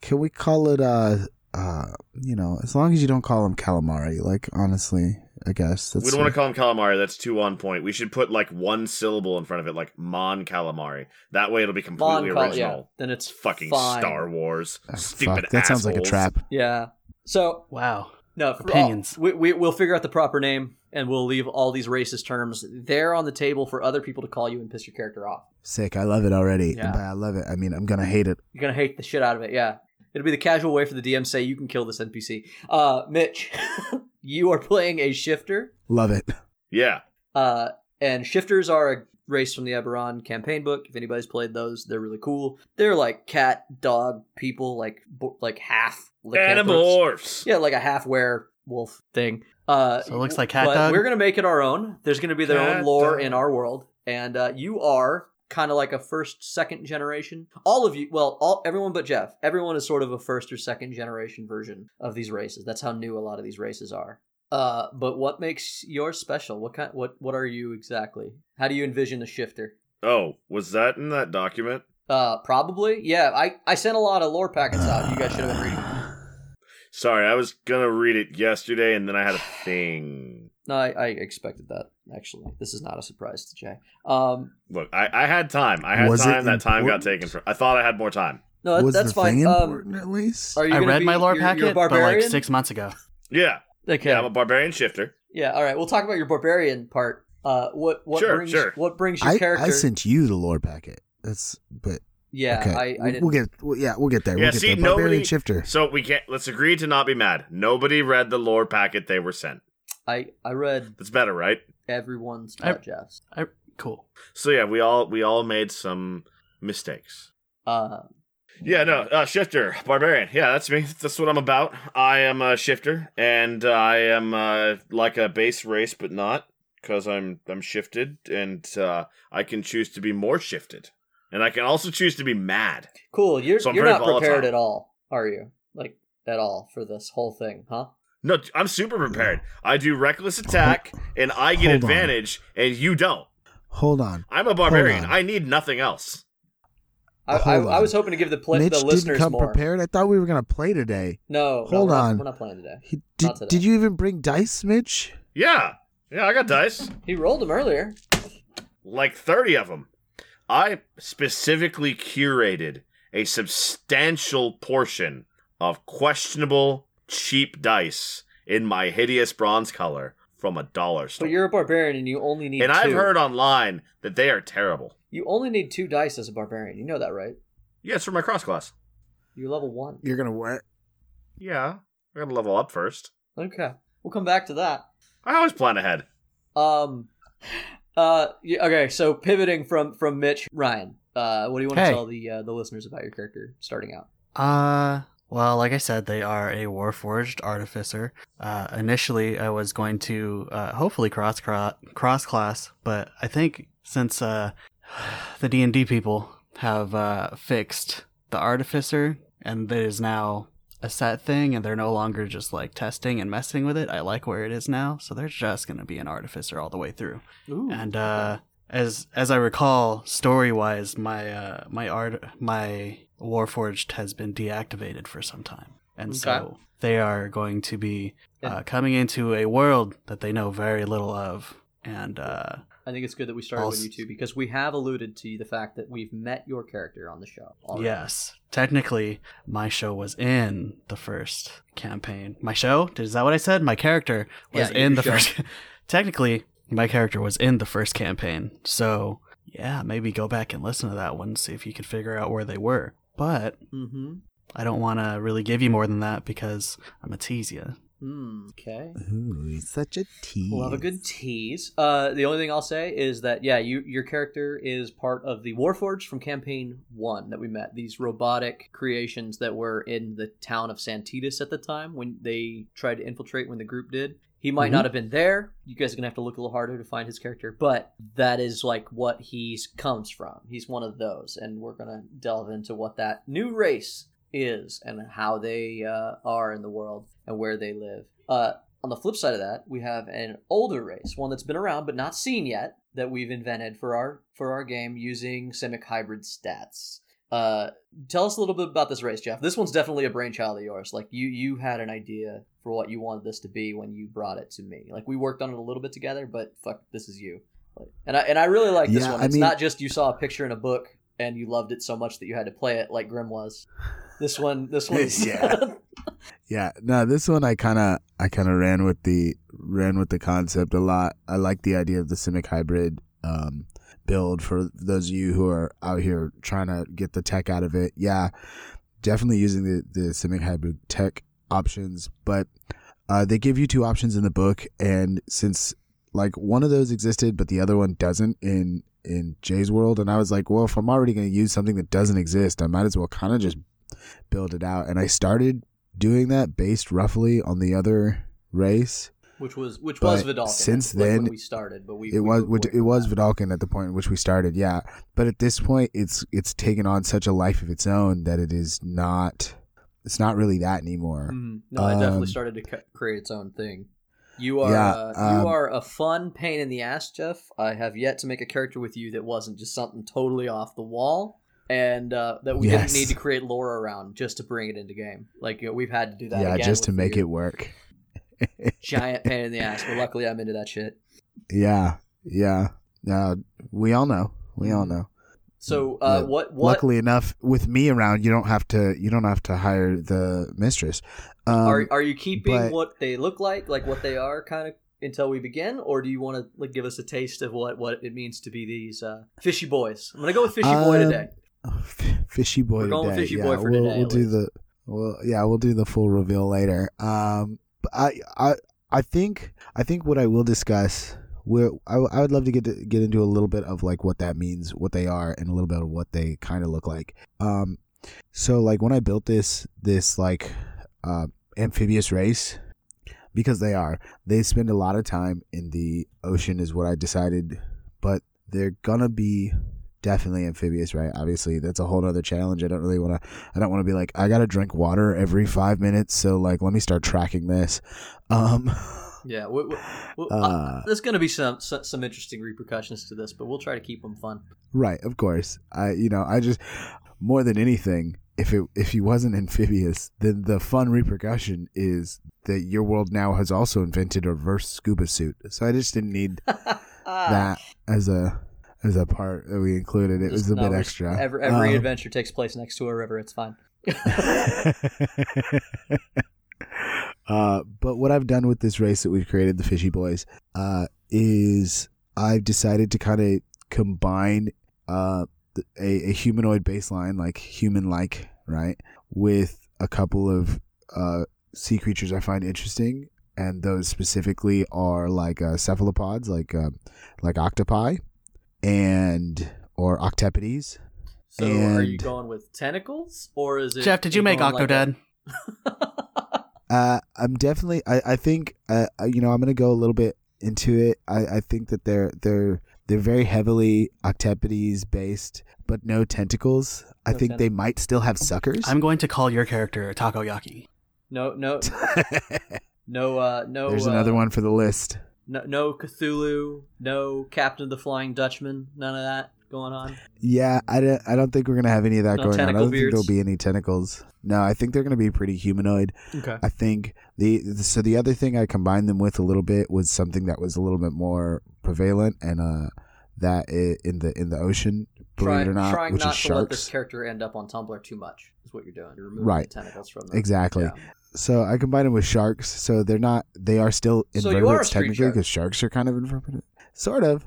Can we call it? Uh, uh, you know, as long as you don't call them calamari. Like honestly, I guess that's. we don't want to call him calamari. That's too on point. We should put like one syllable in front of it, like mon calamari. That way, it'll be completely Mon Call- original. yeah, then it's Fucking fine. Star Wars. Ah, Stupid. fuck, that sounds like a trap. Yeah. So Wow. no for- Opinions. we, we we'll figure out the proper name and we'll leave all these racist terms there on the table for other people to call you and piss your character off. Sick. I love it already. Yeah. And by I love it, I mean I'm gonna hate it. You're gonna hate the shit out of it. Yeah, it'll be the casual way for the DM to say you can kill this NPC. Uh, Mitch, you are playing a shifter. Love it. Yeah. Uh, and shifters are a race from the Eberron campaign book. If anybody's played those, they're really cool. They're like cat, dog, people, like bo- like half lycanthropes. Animorphs. Yeah, like a half werewolf thing. Uh, So it looks like cat but dog? We're gonna make it our own. There's gonna be their Cat own lore dog. in our world, and uh, you are kind of like a first, second generation. All of you, well, all everyone but Jeff. Everyone is sort of a first or second generation version of these races. That's how new a lot of these races are. Uh, but what makes yours special? What kind? What What are you exactly? How do you envision the shifter? Oh, was that in that document? Uh, probably. Yeah, I I sent a lot of lore packets out. You guys should have been reading. Them. Sorry, I was gonna read it yesterday, and then I had a thing. No, I, I expected that. Actually, this is not a surprise to Jay. Um, Look, I, I had time. I had Was it time. That time got important? taken from. I thought I had more time. no, that- Was that's the thing fine. Um, important at least? are you I gonna read be- my lore you're- you're a packet, but like barbarian? six months ago. Yeah, Okay. yeah. I'm a barbarian shifter. Yeah, all right. We'll talk about your barbarian part. Uh, what what Sure, brings sure. what brings your I, character? I sent you the lore packet. That's but yeah, okay. I, I we'll, didn't. we'll get well, yeah we'll get there. Yeah, we'll get see, there. Barbarian nobody- shifter. So we can't. Let's agree to not be mad. Nobody read the lore packet they were sent. I I read That's better, right? everyone's I- but Jeff's. I, cool. So yeah, we all we all made some mistakes. Uh, Yeah, no, uh, shifter, barbarian. Yeah, that's me. That's what I'm about. I am a shifter, and I am uh, like a base race, but not because I'm I'm shifted, and uh, I can choose to be more shifted, and I can also choose to be mad. cool. You're So I'm you're very not prepared at all, are you? Like at all for this whole thing, huh? No, I'm super prepared. I do reckless attack, and I get Hold on. advantage, and you don't. Hold on. I'm a barbarian. I need nothing else. I, I, I was hoping to give the play, Mitch the didn't come more. prepared. I thought we were gonna play today. No, no, Hold we're not- on. we're not playing today. He, did, Not today. did you even bring dice, Mitch? Yeah, yeah, I got dice. He rolled them earlier. like 30 of them. I specifically curated a substantial portion of questionable, cheap dice in my hideous bronze color from a dollar store. But you're a barbarian and you only need and two. I've heard online that they are terrible. you only need two dice as a barbarian. You know that, right? Yeah, it's for my cross class. You're level one. You're gonna what? Yeah, I gotta level up first. Okay, we'll come back to that. I always plan ahead. Um, uh, okay. So pivoting from from Mitch, Ryan, uh, what do you want to tell the uh, the listeners about your character starting out? Uh, Well, like I said, they are a Warforged artificer. Uh, initially, I was going to uh, hopefully cross cross class, but I think since uh, the D and D people have uh, fixed the artificer, and it is now a set thing, and they're no longer just like testing and messing with it. I like where it is now, so they're just going to be an artificer all the way through. Ooh, And uh, as as I recall, story wise, my uh, my art my Warforged has been deactivated for some time, and Okay. so they are going to be uh, coming into a world that they know very little of, and uh, I think it's good that we started with I'll you s- two because we have alluded to the fact that we've met your character on the show. already. yes, technically, my show was in the first campaign. My show is that what I said? My character was Yeah, in the show. first. technically, my character was in the first campaign, so yeah, maybe go back and listen to that one, see if you can figure out where they were. But Mm-hmm. I don't want to really give you more than that because I'm a tease you. Mm, okay. Ooh, he's such a tease. Love a good tease. Uh, the only thing I'll say is that yeah, you your character is part of the Warforged from campaign one that we met. These robotic creations that were in the town of Santitas at the time when they tried to infiltrate when the group did. He might Mhm. not have been there. You guys are gonna have to look a little harder to find his character, but that is like what he comes from. He's one of those, and we're gonna delve into what that new race is and how they uh, are in the world and where they live. Uh, on the flip side of that, we have an older race, one that's been around but not seen yet, that we've invented for our for our game using Simic hybrid stats. Uh, tell us a little bit about this race, Jeff. This one's definitely a brainchild of yours. Like you, you had an idea for what you wanted this to be when you brought it to me. Like we worked on it a little bit together, but fuck, this is you. Like, and I and I really like this Yeah, one. I It's mean- not just you saw a picture in a book and you loved it so much that you had to play it like Grim was. This one, this one, Yeah. Yeah, no, this one I kind of I kind of ran with the ran with the concept a lot. I like the idea of the Simic hybrid um, build for those of you who are out here trying to get the tech out of it. Yeah, definitely using the the Simic hybrid tech options, but uh, they give you two options in the book, and since like one of those existed, but the other one doesn't in in Jay's world, and I was like, well, if I'm already going to use something that doesn't exist, I might as well kind of just build it out. And I started doing that based roughly on the other race. which was which was But Vedalken. since then, we started, but we It we was which- it was. Vedalken at the point in which we started, yeah. But at this point, it's it's taken on such a life of its own that it is not. It's not really that anymore. Mhm. No, it definitely Um, started to create its own thing. You are Yeah, uh, um, you are a fun pain in the ass, Jeff. I have yet to make a character with you that wasn't just something totally off the wall, and uh, that we Yes. didn't need to create lore around just to bring it into game. Like you know, we've had to do that. Yeah, again just to make you. it work. giant pain in the ass. But luckily, I'm into that shit. Yeah, yeah. Uh, we all know. We all Mhm. know. So uh, Yeah. what what Luckily enough, with me around, you don't have to. You don't have to hire the mistress. Um, are are you keeping but- what they look like, like what they are, kind of until we begin, or do you want to like give us a taste of what what it means to be these uh, fishy boys? I'm gonna go with fishy boy Um, today. fishy boy We're going today. fishy yeah, boy for we'll, today, We'll do least. the well, yeah, we'll do the full reveal later. Um, but I, I, I think, I think what I will discuss. Where I, I would love to get to, get into a little bit of like what that means, what they are, and a little bit of what they kind of look like. Um, so like when I built this this like uh, amphibious race, because they are, they spend a lot of time in the ocean, is what I decided. But they're gonna be definitely amphibious, right? Obviously, that's a whole other challenge. I don't really want to. I don't want to be like I gotta drink water every five minutes, so like let me start tracking this. Um, Yeah, we, we, we, uh, uh, there's gonna be some, some some interesting repercussions to this, but we'll try to keep them fun. right, of course. I you know I just more than anything, if it if he wasn't amphibious, then the fun repercussion is that your world now has also invented a reverse scuba suit. So I just didn't need that as a as a part that we included. It was a bit extra. Every, every Um, adventure takes place next to a river. It's fine. uh, but what I've done with this race that we've created, the Fishy Boys, uh, is I've decided to kind of combine uh, a, a humanoid baseline, like human like, right, with a couple of uh, sea creatures I find interesting. And those specifically are like uh, cephalopods, like uh, like octopi, and or octopodes. So, are you going with tentacles, or is it? Jeff, did you you make going like Octodad? Uh, I'm definitely. I, I think. Uh, uh, you know, I'm gonna go a little bit into it. I, I think that they're they're they're very heavily octopodes based, but no tentacles. I No think they might still have suckers. I'm going to call your character Takoyaki. No, no, no, uh, no. There's uh, another one for the list. No, no Cthulhu. No Captain of the Flying Dutchman. None of that going on. Yeah, I don't. I don't think we're gonna have any of that No going on. I don't think there'll be any tentacles. No, I think they're gonna be pretty humanoid. Okay. I think the so the other thing I combined them with a little bit was something that was a little bit more prevalent, and uh, that in the in the ocean, believe Try, it or not, trying not to let this character end up on Tumblr too much is what you're doing. You're removing Right. the tentacles from them. Exactly. Yeah. So I combine them with sharks, so they're not. They are still So you are a invertebrates street technically shark. because sharks are kind of invertebrate. Sort of.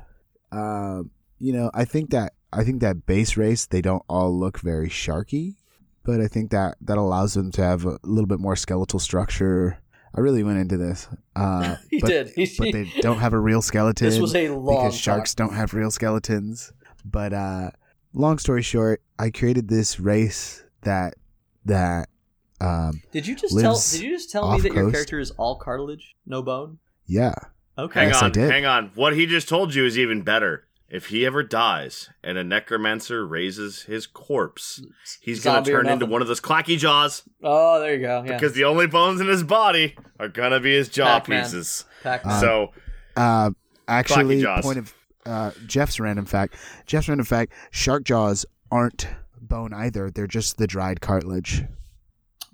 Um, you know, I think that I think that base race they don't all look very sharky, but I think that that allows them to have a little bit more skeletal structure. I really went into this. Uh, He but, did. He, but they don't have a real skeleton This was a long because sharks don't have real skeletons. But uh, long story short, I created this race that that um, Did you just tell? Did you just tell me off that your coast. character is all cartilage, no bone? yeah. Okay. Hang Yes, I on, did. hang on. What he just told you is even better. If he ever dies and a necromancer raises his corpse, he's going to turn into one of those clacky jaws Oh, there you go. Yeah. because the only bones in his body are going to be his jaw Pac-Man. pieces. Pac-Man. Uh, so, Uh, actually, jaws. point of uh, Jeff's random fact. Jeff's random fact: shark jaws aren't bone either. They're just the dried cartilage.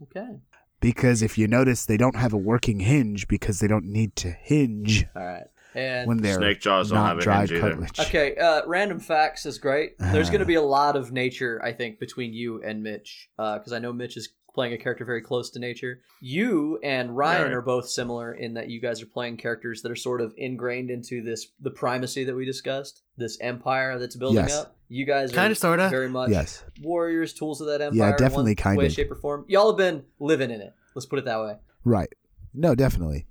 Okay. Because if you notice, they don't have a working hinge because they don't need to hinge All right. And when they're snake jaws don't not have a dried hinge either. cartilage. Okay, uh, random facts is great. There's Uh. going to be a lot of nature, I think, between you and Mitch, because I know Mitch is playing a character very close to nature. You and Ryan Right. are both similar in that you guys are playing characters that are sort of ingrained into this the primacy that we discussed, this empire that's building Yes. up. You guys are Kinda, sorta. very much Yes. warriors, tools of that empire. Yeah, definitely, one kind way, of. shape, or form. Y'all have been living in it. Let's put it that way. Right. No, definitely.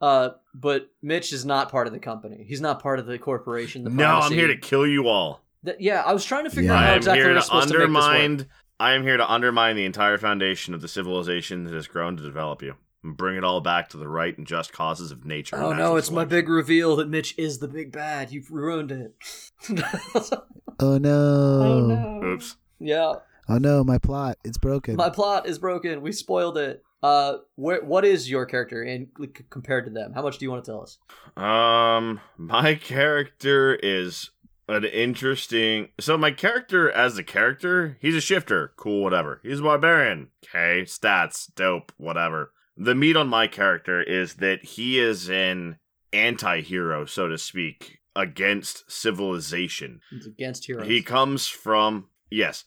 Uh, but Mitch is not part of the company. He's not part of the corporation. The No, I'm here to kill you all. Th- yeah, I was trying to figure Yeah. out how exactly we're to supposed to make this work. undermine. I am here to undermine the entire foundation of the civilization that has grown to develop you, and bring it all back to the right and just causes of nature. Oh no, natural it's my big reveal that Mitch is the big bad. You've ruined it. Oh no. oh no. Oops. Yeah, Oh no, my plot. It's broken. my plot is broken. We spoiled it. Uh, wh- what is your character in c- compared to them? How much do you want to tell us? Um, my character is an interesting. So my character, as a character, he's a shifter. Cool, whatever. He's a barbarian. Okay, stats, dope, whatever. The meat on my character is that he is an anti-hero, so to speak, against civilization. It's against heroes. He comes from yes.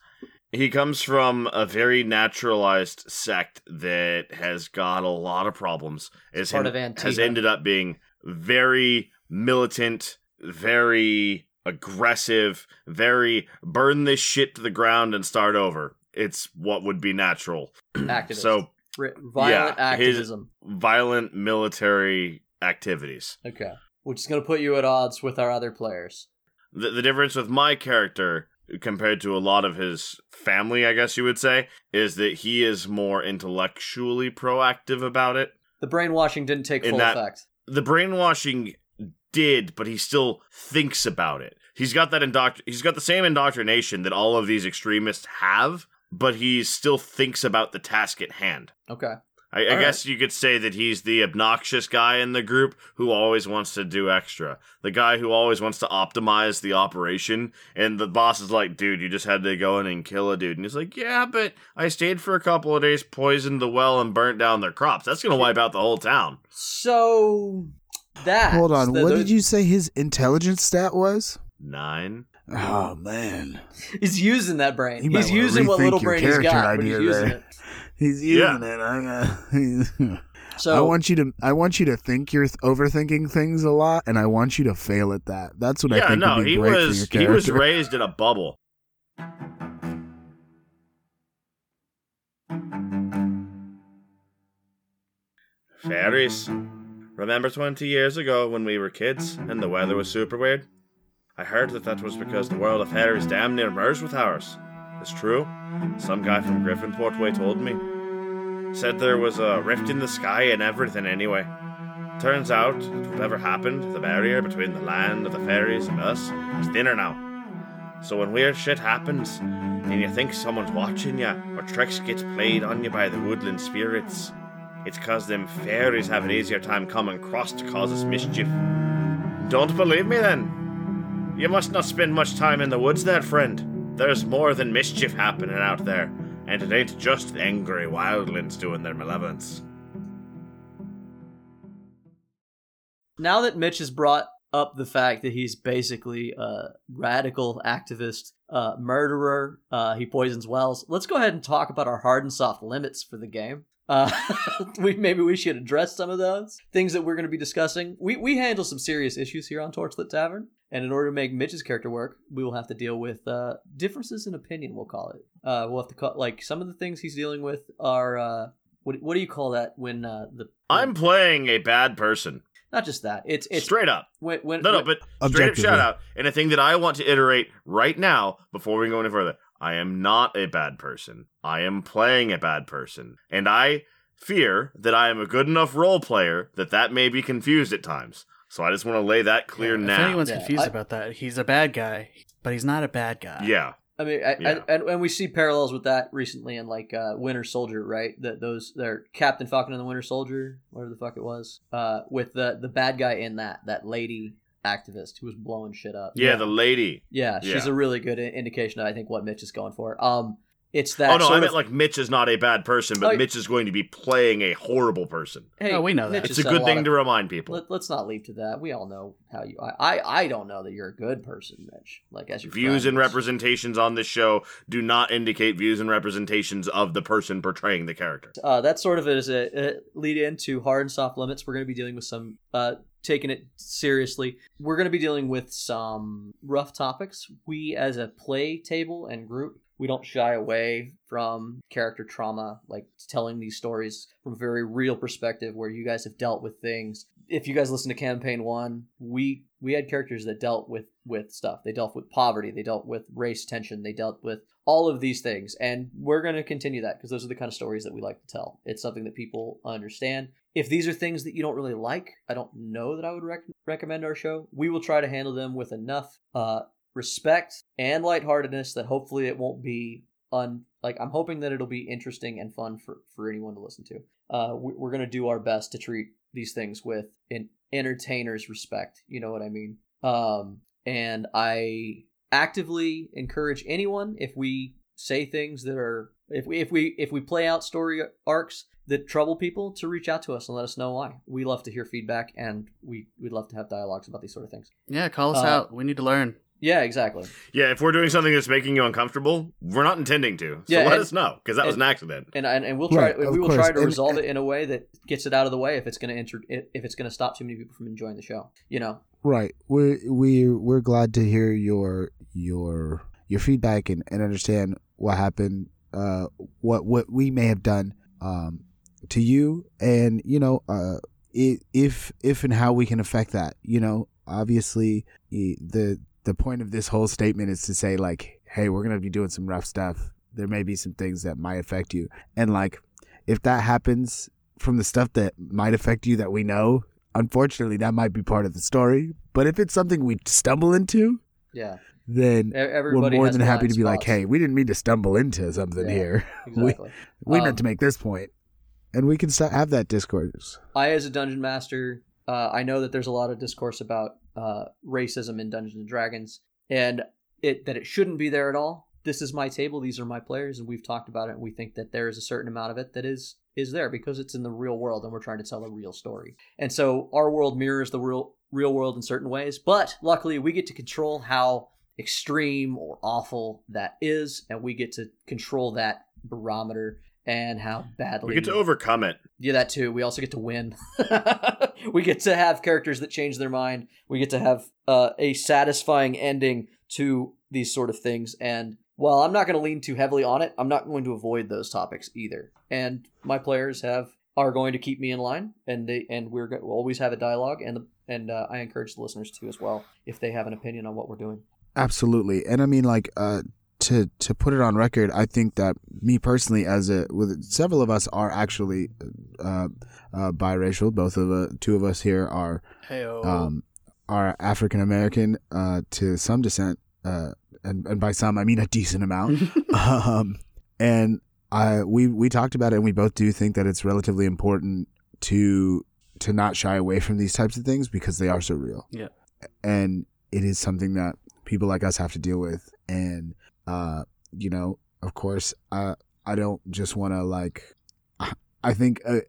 He comes from a very naturalized sect that has got a lot of problems. Is part en- of has ended up being very militant, very aggressive, very burn this shit to the ground and start over. It's what would be natural. Activist. So violent yeah, activism. violent military activities. Okay, which is going to put you at odds with our other players. the, the difference with my character compared to a lot of his family, I guess you would say, is that he is more intellectually proactive about it. The brainwashing didn't take full that- effect. The brainwashing did, but he still thinks about it. He's got that indoctr- he's got the same indoctrination that all of these extremists have, but he still thinks about the task at hand. Okay. I, I All guess you could say that he's the obnoxious guy in the group who always wants to do extra. The guy who always wants to optimize the operation. And the boss is like, dude, you just had to go in and kill a dude. And he's like, yeah, but I stayed for a couple of days, poisoned the well, and burnt down their crops. That's going to wipe out the whole town. So that Hold on. the- what the- did you say his intelligence stat was? Nine. Oh man. He's using that brain. You He's using what little brain he's got, but he's idea using there. it. He's Yeah. using it. I, got- So I want you to I want you to think you're th- overthinking things a lot and I want you to fail at that. That's what I yeah, think no, would be he great was he was raised in a bubble. Fairies. Remember 20 years ago when we were kids and the weather was super weird? I heard that that was because the world of fairies damn near merged with ours. It's true. Some guy from Griffinport Way told me. Said there was a rift in the sky and everything anyway. Turns out, whatever happened, the barrier between the land of the fairies and us is thinner now. So when weird shit happens, and you think someone's watching you, or tricks gets played on you by the woodland spirits, it's cause them fairies have an easier time coming cross to cause us mischief. Don't believe me then? You must not spend much time in the woods there, friend. There's more than mischief happening out there, and it ain't just angry wildlings doing their malevolence. Now that Mitch has brought up the fact that he's basically a radical activist, uh, murderer, uh, he poisons wells, let's go ahead and talk about our hard and soft limits for the game. Uh, we maybe we should address some of those things that we're going to be discussing. We we handle some serious issues here on Torchlit Tavern, and in order to make Mitch's character work, we will have to deal with uh, differences in opinion. We'll call it. Uh, we'll have to call like some of the things he's dealing with are uh, what what do you call that when uh, the I'm playing a bad person. not just that it's it's Straight up. when when No, no, but straight up shout out. And a thing that I want to iterate right now before we go any further. I am not a bad person. I am playing a bad person. And I fear that I am a good enough role player that that may be confused at times. So I just want to lay that clear If now. If anyone's Yeah, confused I- about that, he's a bad guy, but he's not a bad guy. yeah. I mean, I, Yeah. I, and, and we see parallels with that recently in like uh, Winter Soldier, right? That those they're Captain Falcon and the Winter Soldier, whatever the fuck it was, uh, with the the bad guy in that that lady activist who was blowing shit up. Yeah, the lady. yeah, she's Yeah. a really good indication of I think what Mitch is going for. Um, it's that. oh no, sort I meant of, like Mitch is not a bad person, but Oh, Mitch is going to be playing a horrible person. hey, Oh, we know that. Mitch It's a good lot thing of- to remind people. Let, let's not leave to that. We all know how you. I, I, I don't know that you're a good person, Mitch. Like as your Views friend. and representations on this show do not indicate views and representations of the person portraying the character. uh, that sort of is a, a lead into hard and soft limits. We're going to be dealing with some, uh, taking it seriously. We're going to be dealing with some rough topics. We, as a play table and group, we don't shy away from character trauma, like telling these stories from a very real perspective where you guys have dealt with things. If you guys listen to campaign one, we we had characters that dealt with with stuff. They dealt with poverty, they dealt with race tension, they dealt with all of these things and we're going to continue that because those are the kind of stories that we like to tell it's something that people understand if these are things that you don't really like i don't know that i would rec- recommend our show we will try to handle them with enough uh, respect and lightheartedness that hopefully it won't be un like i'm hoping that it'll be interesting and fun for for anyone to listen to uh, we, we're going to do our best to treat these things with an entertainer's respect you know what i mean um and i actively encourage anyone if we say things that are if we if we if we play out story arcs that trouble people to reach out to us and let us know why. We love to hear feedback and we we'd love to have dialogues about these sort of things. Yeah, call us Uh, out. We need to learn. Yeah, exactly. Yeah, if we're doing something that's making you uncomfortable, we're not intending to. So Yeah, let and- us know, because that was an accident. And and, and we'll try Right, we will course. try to resolve and- it in a way that gets it out of the way if it's going to enter if it's going to stop too many people from enjoying the show. You know. Right. We're we we're glad to hear your your your feedback and, and understand what happened, uh what what we may have done um to you and you know uh i- if if and how we can affect that. You know, obviously the the point of this whole statement is to say like, hey, we're gonna be doing some rough stuff. There may be some things that might affect you. And like if that happens from the stuff that might affect you that we know, unfortunately that might be part of the story. But if it's something we stumble into, Yeah. then Everybody we're more than happy to be like, hey, we didn't mean to stumble into something Yeah. here. Exactly. We Um, meant to make this. And we can st- have that discourse. I, as a dungeon master, uh, I know that there's a lot of discourse about uh, racism in Dungeons and Dragons, and it that it shouldn't be there at all. This is my table; these are my players, and we've talked about it. And we think that there is a certain amount of it that is is there because it's in the real world, and we're trying to tell a real story. And so our world mirrors the real real world in certain ways, but luckily we get to control how extreme or awful that is, and we get to control that barometer and how badly We get to overcome it. yeah, that too. We also get to win. we get to have characters that change their mind. We get to have uh, a satisfying ending to these sort of things. And while I'm not going to lean too heavily on it, I'm not going to avoid those topics either. And my players have are going to keep me in line, and they and we're going to always have a dialogue. And the, and uh, I encourage the listeners to as well if they have an opinion on what we're doing. Absolutely. And I mean, like, uh, to to put it on record, I think that me personally, as a with several of us are actually uh, uh, biracial. Both of uh, two of us here are Heyo. um, are African American uh, to some descent, uh, and and by some I mean a decent amount. um, and I we we talked about it, and we both do think that it's relatively important to to not shy away from these types of things because they are so real. Yeah. and it is something that people like us have to deal with, and uh, you know, of course, I I don't just want to like. I think uh,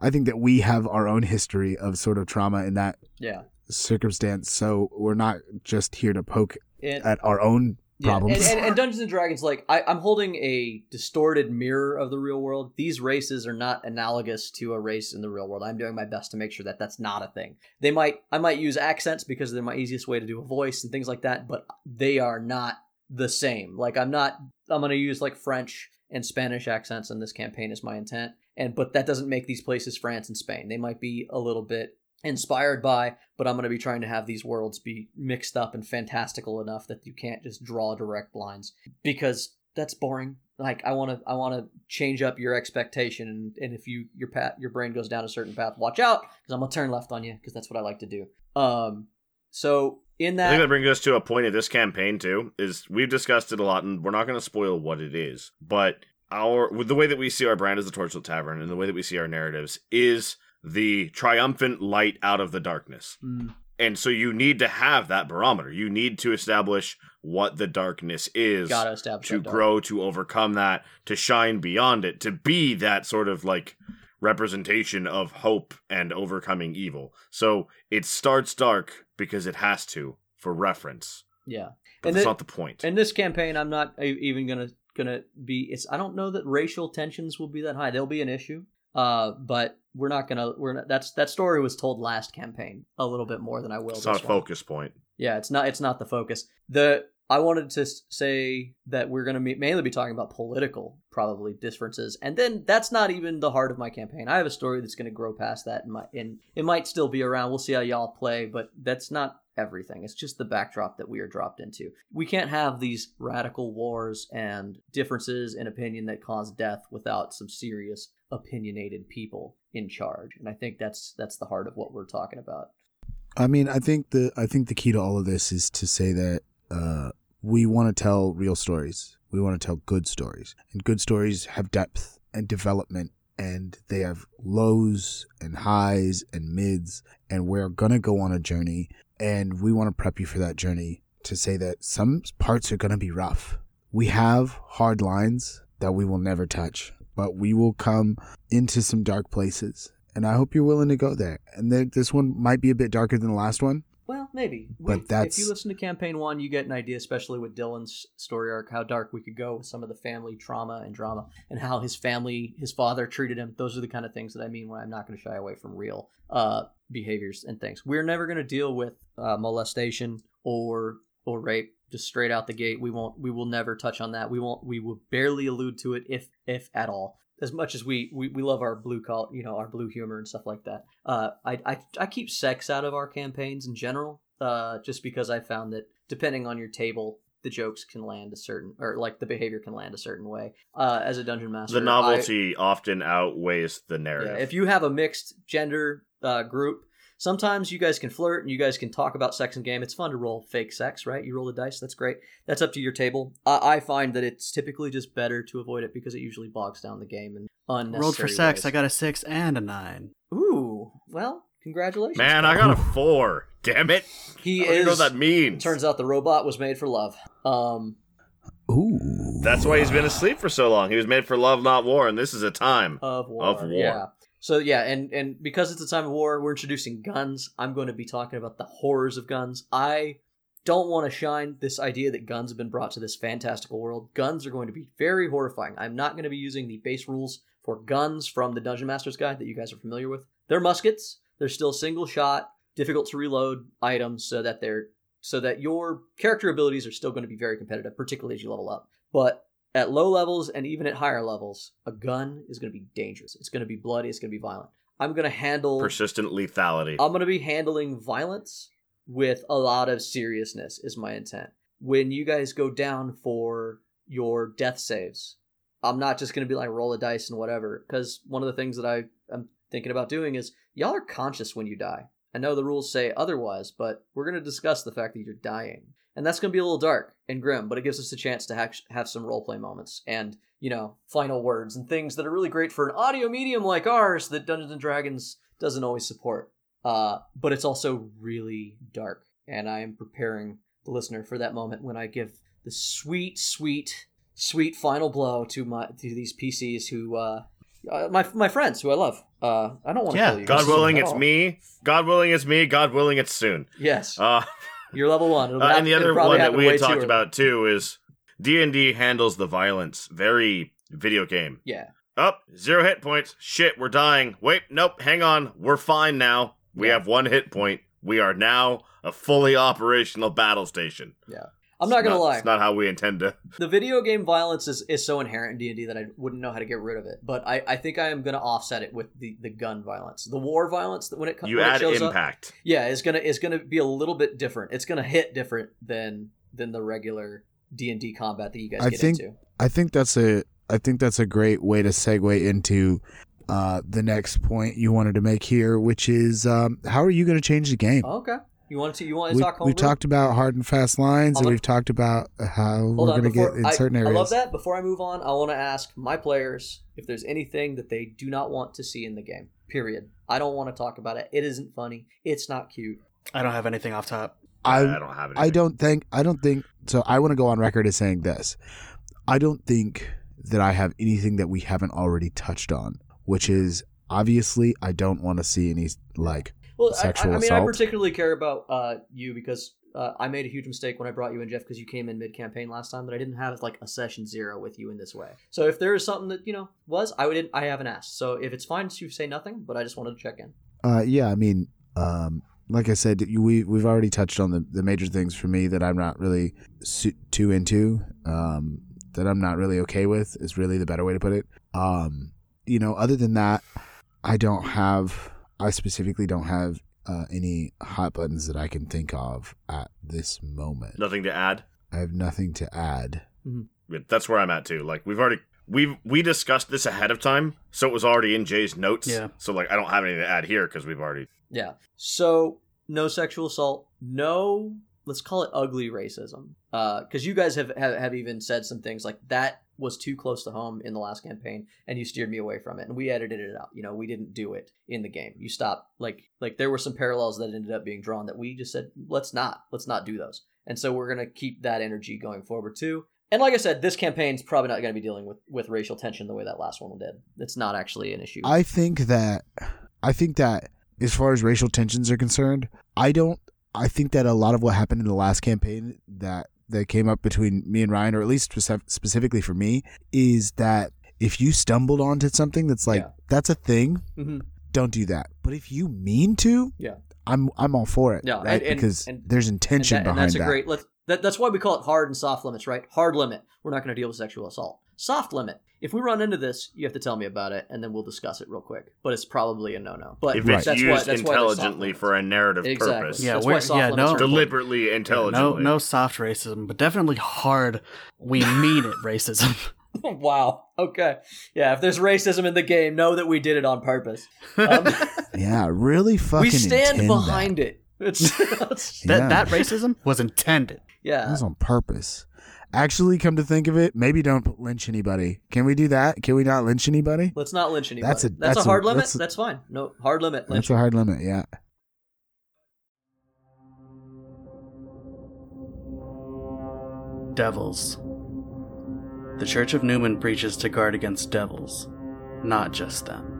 I think that we have our own history of sort of trauma in that Yeah. circumstance, so we're not just here to poke And, at our own Yeah, problems. And, and, and Dungeons and Dragons, like I, I'm holding a distorted mirror of the real world. These races are not analogous to a race in the real world. I'm doing my best to make sure that that's not a thing. They might, I might use accents because they're my easiest way to do a voice and things like that, but they are not the same. Like I'm not, I'm gonna use like French and Spanish accents in this campaign is my intent, and but that doesn't make these places France and Spain. They might be a little bit inspired by, but I'm going to be trying to have these worlds be mixed up and fantastical enough that you can't just draw direct lines because that's boring. Like I want to, I want to change up your expectation, and, and if you your path, your brain goes down a certain path, watch out because I'm gonna turn left on you because that's what I like to do. Um, so in I think that, that brings us to a point of this campaign too. Is we've discussed it a lot, and we're not going to spoil what it is. But our with the way that we see our brand as the Torchlit Tavern, and the way that we see our narratives is the triumphant light out of the darkness. Mm, And so you need to have that barometer. You need to establish what the darkness is gotta establish to dark. grow, to overcome that, to shine beyond it, to be that sort of like representation of hope and overcoming evil. So it starts dark because it has to for reference. Yeah, But And that's the- not the point. in this campaign, I'm not even gonna gonna be. It's I don't know that racial tensions will be that high. They'll be an issue, uh, but we're not gonna. We're not, that's that story was told last campaign a little bit more than I will. it's not a one. focus point. Yeah, it's not. It's not the focus. The I wanted to say that we're gonna mainly be talking about political probably differences, and then that's not even the heart of my campaign. I have a story that's gonna grow past that, and, my, and it might still be around. We'll see how y'all play, but that's not everything. It's just the backdrop that we are dropped into. We can't have these radical wars and differences in opinion that cause death without some serious opinionated people in charge. And I think that's that's the heart of what we're talking about. I mean, I think the I think the key to all of this is to say that uh, we want to tell real stories. We want to tell good stories, and good stories have depth and development, and they have lows and highs and mids, and we're gonna go on a journey, and we want to prep you for that journey to say that some parts are gonna be rough. We have hard lines that we will never touch, but we will come into some dark places and I hope you're willing to go there. And this one might be a bit darker than the last one. Well, maybe. But We- that's- if you listen to campaign one, you get an idea, especially with Dylan's story arc, how dark we could go with some of the family trauma and drama, and how his family, his father treated him. Those are the kind of things that I mean when I'm not going to shy away from real uh, behaviors and things. We're never going to deal with uh, molestation or or rape just straight out the gate. We won't. We will never touch on that. We won't. We will barely allude to it, if if at all as much as we, we, we love our blue collar, you know, our blue humor and stuff like that. Uh, I, I I keep sex out of our campaigns in general, uh, just because I found that depending on your table, the jokes can land a certain, or like the behavior can land a certain way. Uh, as a dungeon master, The I- novelty often outweighs the yeah, narrative. if you have a mixed gender uh, group, sometimes you guys can flirt and you guys can talk about sex and game. It's fun to roll fake sex, right? You roll the dice, that's great. That's up to your table. I, I find that it's typically just better to avoid it because it usually bogs down the game and unnecessary. Rolled for sex. ways. I got a six and a nine. Ooh, well, congratulations. Man, I got a four. Damn it! He I don't even know is. what that means. Turns out the robot was made for love. Um, Ooh. That's why he's been asleep for so long. He was made for love, not war, and this is a time. of war. Of war. Yeah. So yeah, and and because it's a time of war, we're introducing guns. I'm going to be talking about the horrors of guns. I don't want to shine this idea that guns have been brought to this fantastical world. Guns are going to be very horrifying. I'm not going to be using the base rules for guns from the Dungeon Master's Guide that you guys are familiar with. They're muskets. They're still single shot, difficult to reload items so that they're so that your character abilities are still going to be very competitive, particularly as you level up. But at low levels and even at higher levels, a gun is going to be dangerous. It's going to be bloody. It's going to be violent. I'm going to handle. Persistent lethality. I'm going to be handling violence with a lot of seriousness. Is my intent. when you guys go down for your death saves, I'm not just going to be like roll a dice and whatever. Because one of the things that I am thinking about doing is y'all are conscious when you die. I know the rules say otherwise, but we're going to discuss the fact that you're dying. And that's going to be a little dark and grim, but it gives us a chance to ha- have some role play moments and, you know, final words and things that are really great for an audio medium like ours that Dungeons and Dragons doesn't always support. Uh, but it's also really dark, and I am preparing the listener for that moment when I give the sweet, sweet, sweet final blow to my to these PCs who uh, uh my my friends who I love. Uh, I don't want to Yeah, kill you. God willing, it's all. me. God willing, it's me. God willing, it's soon. Yes, Uh, you're level one. Uh, and the other one that we had talked about too is D and D handles the violence very video game. Yeah, Up zero hit points. Shit, we're dying. Wait, nope. Hang on. We're fine now. We Yeah. have one hit point. We are now a fully operational battle station. I'm not gonna lie. It's not how we intend to. the video game violence is, is so inherent in D&D that I wouldn't know how to get rid of it. But I, I think I am going to offset it with the, the gun violence. The war violence that when it, comes, You when add shows up, impact. yeah, it's going to is going to be a little bit different. It's going to hit different than than the regular D&D combat that you guys I get think- into. I think that's a I think that's a great way to segue into uh, the next point you wanted to make here, which is um, how are you going to change the game? Okay. You want to you want to we, talk we homebrew? talked about hard and fast lines, Hold and on. we've talked about how we're going to get in I- certain areas. I love that. Before I move on, I want to ask my players if there's anything that they do not want to see in the game. Period. I don't want to talk about it. It isn't funny. It's not cute. I don't have anything off top. I, I don't have it. I don't think I don't think so. I want to go on record as saying this. I don't think that I have anything that we haven't already touched on, which is obviously I don't want to see any like Well, I, sexual I, I mean, I particularly care about uh, you because uh, I made a huge mistake when I brought you in, Jeff, because you came in mid campaign last time that I didn't have like a session zero with you in this way. So if there is something that you know was, I would I haven't asked. So if it's fine to say nothing, but I just wanted to check in. Uh, yeah, I mean, um, like I said, we we've already touched on the, the major things for me that I'm not really su- too into, um, that I'm not really okay with is really the better way to put it. Um, you know, other than that, I don't have, I specifically don't have uh, any hot buttons that I can think of at this moment. Nothing to add. I have nothing to add. Yeah, That's where I'm at too. Like we've already we we discussed this ahead of time, so it was already in Jay's notes. Yeah. So like I don't have anything to add here because we've already. Yeah. So no sexual assault, no let's call it ugly racism. Because you guys have, have have even said some things like that was too close to home in the last campaign, and you steered me away from it, and we edited it out. You know, we didn't do it in the game. You stopped. Like like there were some parallels that ended up being drawn that we just said let's not let's not do those, and so we're gonna keep that energy going forward too. And like I said, this campaign's probably not going to be dealing with, with racial tension the way that last one did. It's not actually an issue. I think that I think that as far as racial tensions are concerned, I don't I think that a lot of what happened in the last campaign that that came up between me and Ryan or at least spec- specifically for me is that if you stumbled onto something that's like Yeah. that's a thing, Mhm. don't do that. But if you mean to, Yeah. I'm I'm all for it, Yeah, right? and- and- because and- there's and, intention that- and behind that's a great let's that, that's why we call it hard and soft limits right hard limit we're not going to deal with sexual assault soft limit if we run into this you have to tell me about it and then we'll discuss it real quick but it's probably a no-no but If it's that's used why, that's why there's soft intelligently limits. for a narrative exactly purpose, Yeah, that's we're- why soft yeah, limits no- are important. deliberately No, no soft racism, but definitely hard. We mean it racism. wow okay yeah if there's racism in the game know that we did it on purpose um, Yeah, really fucking we stand intend behind it it's, it's- Yeah. That that racism was intended. that. yeah That's on purpose. Actually, come to think of it, maybe don't lynch anybody. Can we do that? Can we not lynch anybody? let's not lynch anybody That's a- that's, that's a a- hard limit that's a- that's fine no hard limit lynch That's a hard limit, yeah. Devils. The Church of Newman preaches to guard against devils, not just them.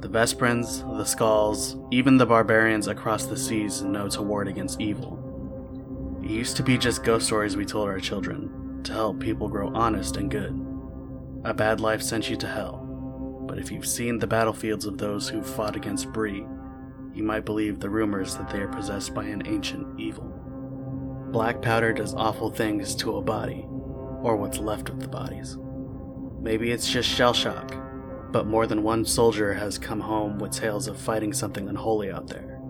The Vesprins, the Skulls, even the barbarians across the seas know to ward against evil. It used to be just ghost stories we told our children to help people grow honest and good. A bad life sent you to hell, but if you've seen the battlefields of those who fought against Bree, you might believe the rumors that they are possessed by an ancient evil. Black powder does awful things to a body, or what's left of the bodies. Maybe it's just shell shock, but more than one soldier has come home with tales of fighting something unholy out there.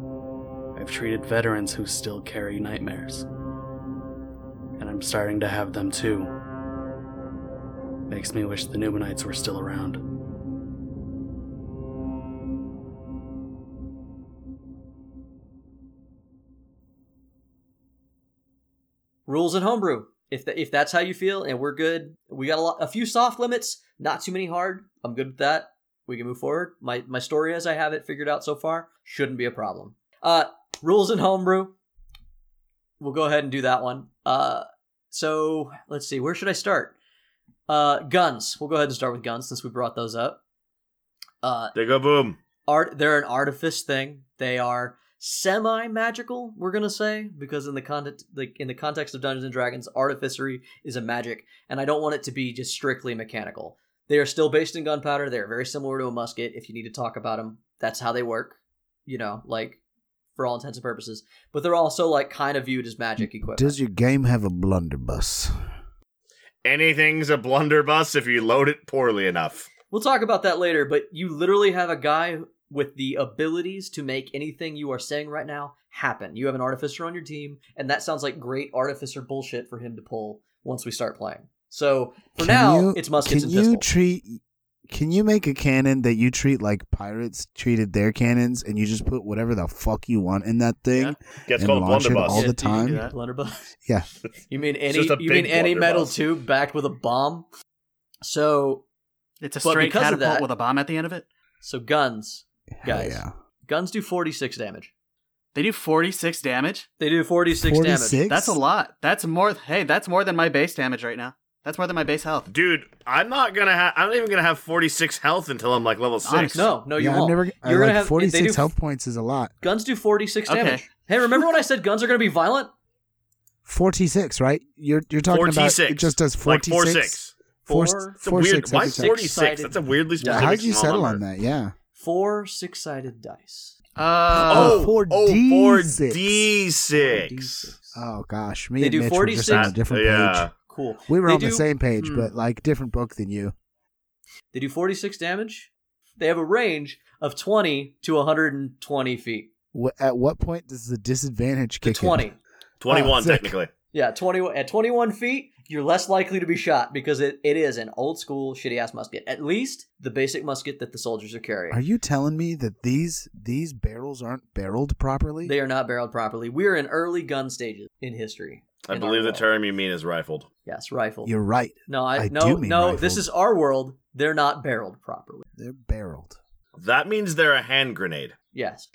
I've treated veterans who still carry nightmares. Starting to have them too. Makes me wish the Numenites were still around. rules in homebrew. If tha- if that's how you feel and we're good, we got a lot, a few soft limits, not too many hard. I'm good with that. We can move forward. My my story as I have it figured out so far shouldn't be a problem. Uh, rules in homebrew. We'll go ahead and do that one. Uh, so let's see. Where should I start? Uh, guns. We'll go ahead and start with guns since we brought those up. Uh, They go boom. art they're an artifice thing they are semi magical we're gonna say because in the context like in the context of dungeons and dragons artificery is a magic and i don't want it to be just strictly mechanical they are still based in gunpowder they're very similar to a musket if you need to talk about them that's how they work you know like for all intents and purposes but they're also like kind of viewed as magic equipment Does your game have a blunderbuss? Anything's a blunderbuss if you load it poorly enough. We'll talk about that later, but you literally have a guy with the abilities to make anything you are saying right now happen. You have an artificer on your team, and that sounds like great artificer bullshit for him to pull once we start playing. So for Can now, you- it's muskets Can and you pistols. treat? Can you make a cannon that you treat like pirates treated their cannons, and you just put whatever the fuck you want in that thing? Yeah. Gets And called a launch it all the Yeah, do you do time? that? Blunderbuss. Yeah. You mean any? You mean any metal tube backed with a bomb? So It's a straight catapult that- with a bomb at the end of it. so guns. Guys. yeah. Guns do forty six damage. They do 46 damage. They do forty six damage. That's a lot. That's more. Hey, that's more than my base damage right now. That's more than my base health. Dude, I'm not gonna have. I'm not even gonna have 46 health until I'm like level six. Honestly. No, no, you yeah, I've won't. never. You're I gonna like have 46 do health points is a lot. Guns do forty six Okay. damage. Hey, remember when I said guns are going to be violent? 46, right? You're you're talking about 46. it just does Like 46. four six. Four, Four- It's a four, weird. six why 46? That's a weirdly Yeah. specific. How did you small settle number. on that? Yeah. Four six sided dice. Uh, Oh, four oh, four D6. D6. Oh gosh, me They and do Mitch were just 46 on a different yeah. page. Cool. We were They on do- the same page, Hmm. but like different book than you. They do 46 damage. They have a range of 20 to 120 feet. Wh- At what point does the disadvantage To kick in? 20. 21 Oh, technically. Yeah, 20 at 21 feet, you're less likely to be shot because it, it is an old school shitty ass musket. At least the basic musket that the soldiers are carrying. Are you telling me that these these barrels aren't barreled properly? they are not barreled properly. We're in early gun stages in history. I believe the term you mean is rifled. Yes, rifled. You're right. no, I, I no, do mean no. This is our world. They're not barreled properly. They're barreled. That means they're a hand grenade. Yes.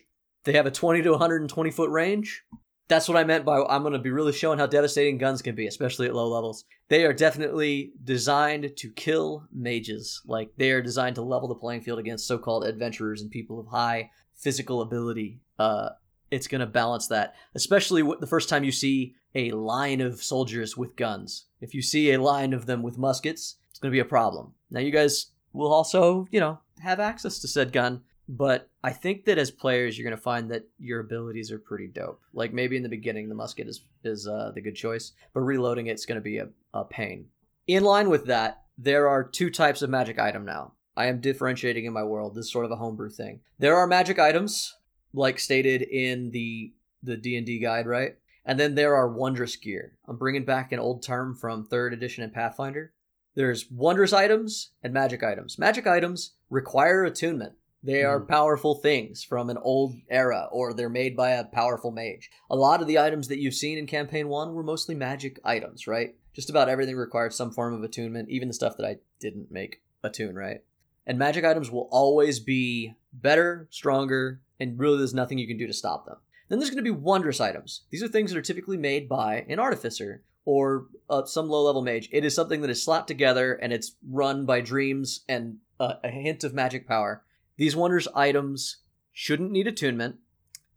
They have a 20 to 120 foot range. That's what I meant by I'm going to be really showing how devastating guns can be, especially at low levels. They are definitely designed to kill mages. Like, they are designed to level the playing field against so called adventurers and people of high physical ability. Uh, it's going to balance that, especially the first time you see a line of soldiers with guns. If you see a line of them with muskets, it's going to be a problem. Now, you guys will also, you know, have access to said gun, but I think that as players, you're going to find that your abilities are pretty dope. Like maybe in the beginning, the musket is is uh, the good choice, but reloading it's going to be a, a pain. In line with that, there are two types of magic item now. I am differentiating in my world. This is sort of a homebrew thing. There are magic items, like stated in the the D and D guide, right? And then there are wondrous gear. I'm bringing back an old term from third edition and Pathfinder. There's wondrous items and magic items. Magic items require attunement. They are mm-hmm. powerful things from an old era, or they're made by a powerful mage. A lot of the items that you've seen in Campaign 1 were mostly magic items, right? Just about everything required some form of attunement, even the stuff that I didn't make attune, right? And magic items will always be better, stronger, and really there's nothing you can do to stop them. Then there's going to be wondrous items. These are things that are typically made by an artificer or uh, some low level mage. It is something that is slapped together and it's run by dreams and uh, a hint of magic power. These wondrous items shouldn't need attunement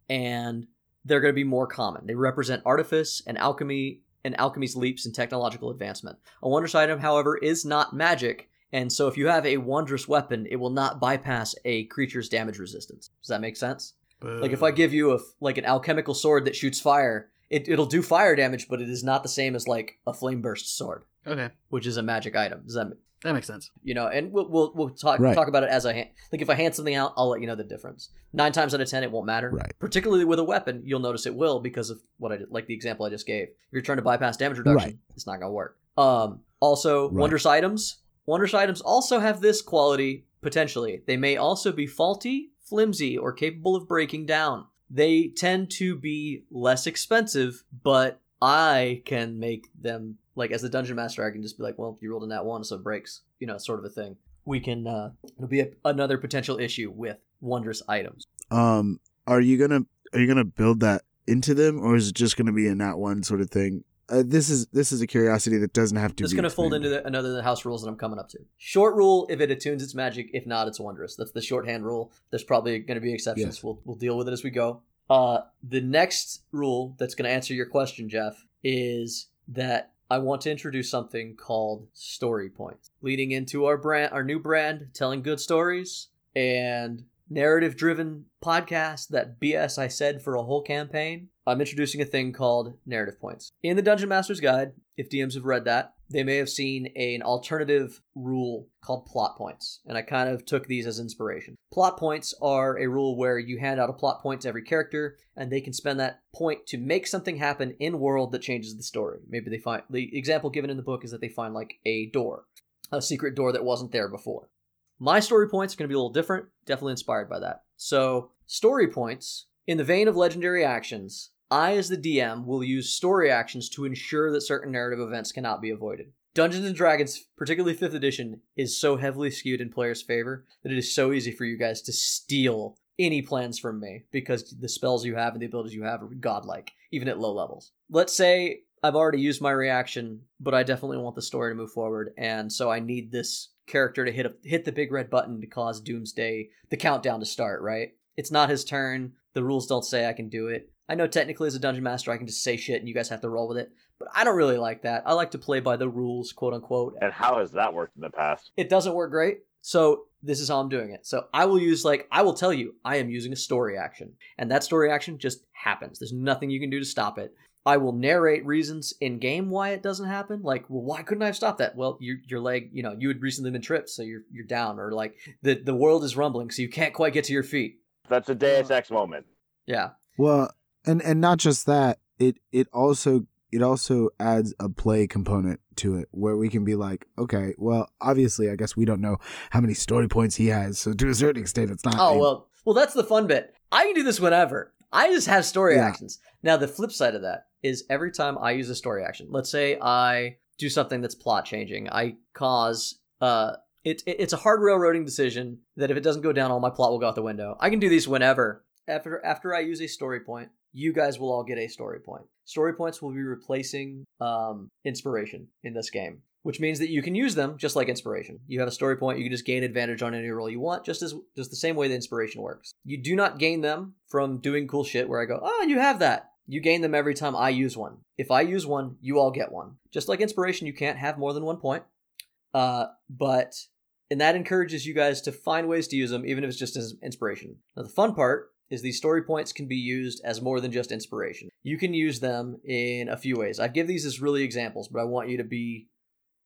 and they're going to be more common. They represent artifice and alchemy and alchemy's leaps in technological advancement. A wondrous item, however, is not magic, and so if you have a wondrous weapon, it will not bypass a creature's damage resistance. Does that make sense? Like if I give you a like an alchemical sword that shoots fire, it, it'll do fire damage, but it is not the same as like a flame burst sword. Okay, which is a magic item. Does that that makes sense. you know? And we'll we'll, we'll talk Right. talk about it as I hand, like if I hand something out, I'll let you know the difference. Nine times out of ten, it won't matter. Right. Particularly with a weapon, you'll notice it will because of what I did, like the example I just gave. If you're trying to bypass damage reduction, Right. it's not gonna work. Um. Also, Right. wondrous items. Wondrous items also have this quality potentially. They may also be faulty, flimsy, or capable of breaking down. They tend to be less expensive, but I can make them like as the dungeon master. I can just be like, well, you rolled in that one, so it breaks. You know, sort of a thing. We can. uh It'll be a, another potential issue with wondrous items. Um, are you gonna are you gonna build that into them, or is it just gonna be a not one sort of thing? Uh, this is this is a curiosity that doesn't have to. It's be going to fold into the, another of the house rules that I'm coming up to. Short rule: if it attunes its magic, if not, it's wondrous. That's the shorthand rule. There's probably going to be exceptions. Yes. We'll we'll deal with it as we go. Uh, the next rule that's going to answer your question, Jeff, is that I want to introduce something called story points, leading into our brand, our new brand, telling good stories and narrative-driven podcast. That BS I said for a whole campaign. I'm introducing a thing called narrative points. In the Dungeon Master's Guide, if DMs have read that, they may have seen an alternative rule called plot points, and I kind of took these as inspiration. Plot points are a rule where you hand out a plot point to every character, and they can spend that point to make something happen in world that changes the story. Maybe they find the example given in the book is that they find like a door, a secret door that wasn't there before. My story points are going to be a little different, definitely inspired by that. So, story points, in the vein of legendary actions, I, as the DM, will use story actions to ensure that certain narrative events cannot be avoided. Dungeons and Dragons, particularly 5th edition, is so heavily skewed in players' favor that it is so easy for you guys to steal any plans from me because the spells you have and the abilities you have are godlike, even at low levels. Let's say I've already used my reaction, but I definitely want the story to move forward, and so I need this character to hit a, hit the big red button to cause Doomsday, the countdown to start, right? It's not his turn. The rules don't say I can do it. I know technically as a dungeon master I can just say shit and you guys have to roll with it, but I don't really like that. I like to play by the rules, quote unquote. And how has that worked in the past? It doesn't work great. So this is how I'm doing it. So I will use like I will tell you I am using a story action, and that story action just happens. There's nothing you can do to stop it. I will narrate reasons in game why it doesn't happen. Like, well, why couldn't I have stopped that? Well, your your leg, you know, you had recently been tripped, so you're you're down, or like the the world is rumbling, so you can't quite get to your feet. That's a Deus uh, Ex moment. Yeah, Well, and and not just that, it it also it also adds a play component to it where we can be like, okay, well, obviously, I guess we don't know how many story points he has, so to a certain extent, it's not. Oh well, well that's the fun bit. I can do this whenever. I just have story Yeah. actions. Now the flip side of that is every time I use a story action. Let's say I do something that's plot changing. I cause uh it, it it's a hard railroading decision that if it doesn't go down, all my plot will go out the window. I can do these whenever. After after I use a story point, you guys will all get a story point. Story points will be replacing um, inspiration in this game, which means that you can use them just like inspiration. You have a story point, you can just gain advantage on any roll you want, just as just the same way the inspiration works. You do not gain them from doing cool shit where I go, oh, you have that. You gain them every time I use one. If I use one, you all get one. Just like inspiration, you can't have more than one point. Uh, but and that encourages you guys to find ways to use them, even if it's just as inspiration. Now, the fun part is these story points can be used as more than just inspiration. You can use them in a few ways. I give these as really examples, but I want you to be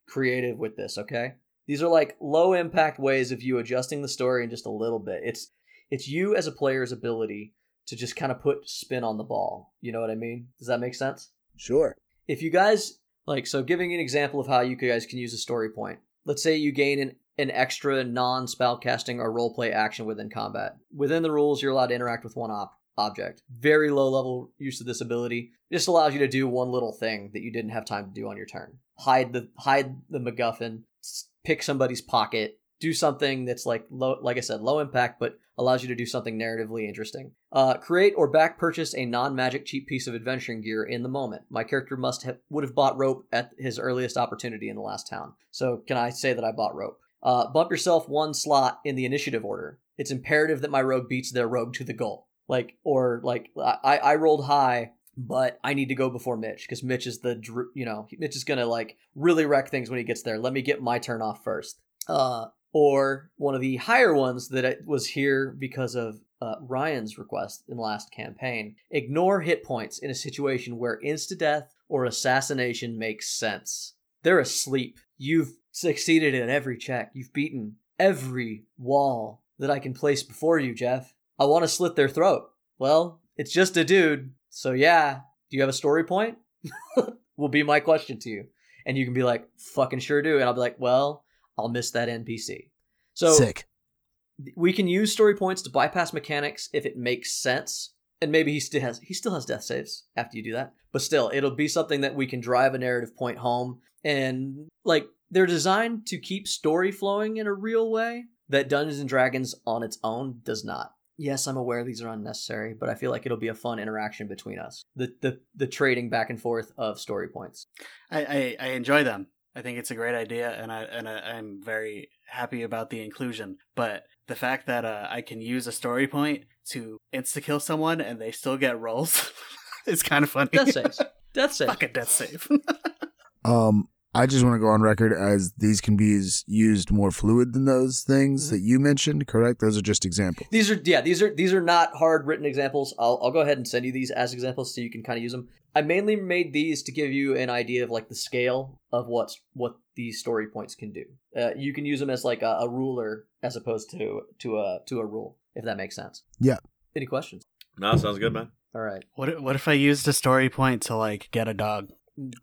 creative with this, okay? These are like low impact ways of you adjusting the story in just a little bit. It's it's you as a player's ability to just kind of put spin on the ball. You know what I mean? Does that make sense? sure. if you guys like so giving an example of how you guys can use a story point let's say you gain an, an extra non-spell casting or roleplay action within combat within the rules you're allowed to interact with one op- object very low level use of this ability it just allows you to do one little thing that you didn't have time to do on your turn hide the hide the macguffin pick somebody's pocket do something that's like low like i said low impact but allows you to do something narratively interesting uh, create or back purchase a non-magic cheap piece of adventuring gear in the moment. My character must have would have bought rope at his earliest opportunity in the last town. So can I say that I bought rope? Uh, bump yourself one slot in the initiative order. It's imperative that my rogue beats their rogue to the goal. Like or like I I rolled high, but I need to go before Mitch because Mitch is the you know Mitch is gonna like really wreck things when he gets there. Let me get my turn off first. Uh, or one of the higher ones that was here because of uh, Ryan's request in last campaign. Ignore hit points in a situation where insta death or assassination makes sense. They're asleep. You've succeeded at every check. You've beaten every wall that I can place before you, Jeff. I want to slit their throat. Well, it's just a dude. So yeah, do you have a story point? will be my question to you. And you can be like, fucking sure do. And I'll be like, well, I'll miss that NPC. So Sick. we can use story points to bypass mechanics if it makes sense. And maybe he still has he still has death saves after you do that. But still, it'll be something that we can drive a narrative point home. And like they're designed to keep story flowing in a real way that Dungeons and Dragons on its own does not. Yes, I'm aware these are unnecessary, but I feel like it'll be a fun interaction between us. The the the trading back and forth of story points. I, I, I enjoy them. I think it's a great idea, and I and I, I'm very happy about the inclusion. But the fact that uh, I can use a story point to insta kill someone and they still get rolls it's kind of funny. Death saves. Death saves. Fucking death save. Um, I just want to go on record as these can be used more fluid than those things Mm-hmm. that you mentioned. Correct? Those are just examples. These are yeah, these are these are not hard written examples. I'll I'll go ahead and send you these as examples so you can kind of use them. I mainly made these to give you an idea of like the scale of what's what these story points can do. Uh, you can use them as like a, a ruler as opposed to to a to a rule, if that makes sense. Yeah. Any questions? No, sounds good, man. All right. what if- what if I used a story point to like get a dog?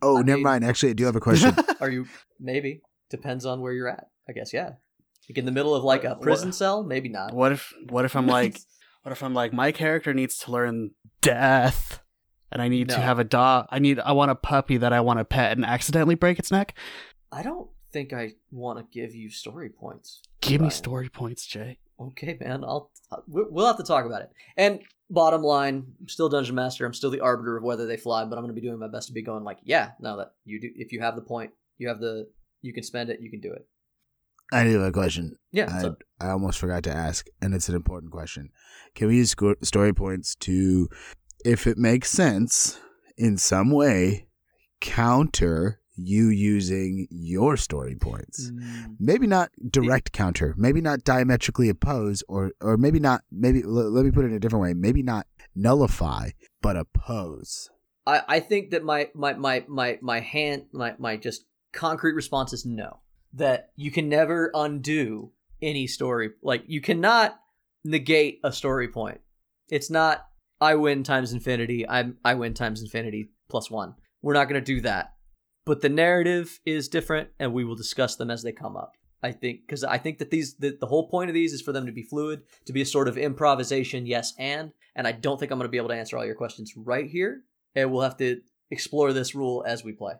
Oh, I never mean, mind. Actually, I do have a question. Are you maybe depends on where you're at? I guess yeah. Like in the middle of like a What- prison cell, maybe not. What if what if I'm like what if I'm like my character needs to learn death and I need to have a dog I need I want a puppy that I want to pet and accidentally break its neck? I don't think I want to give you story points. Give me story points, Jay. Okay, man. I'll uh, we- we'll have to talk about it. And bottom line, I'm still dungeon master. I'm still the arbiter of whether they fly, but I'm going to be doing my best to be going like, yeah, now that you do, if you have the point, you have the, you can spend it, you can do it. I do have a question. Yeah. I, so- I almost forgot to ask, and it's an important question. Can we use story points to, if it makes sense in some way, counter you using your story points? Mm, Maybe not direct counter, maybe not diametrically oppose, or or maybe not. Maybe l- let me put it in a different way. Maybe not nullify, but oppose. I I think that my my my my my hand my my just concrete response is no. That you can never undo any story. Like you cannot negate a story point. It's not I win times infinity. I I win times infinity plus one. We're not going to do that. But the narrative is different, and we will discuss them as they come up. I think because I think that these the, the whole point of these is for them to be fluid, to be a sort of improvisation, yes and. And I don't think I'm going to be able to answer all your questions right here, and we'll have to explore this rule as we play.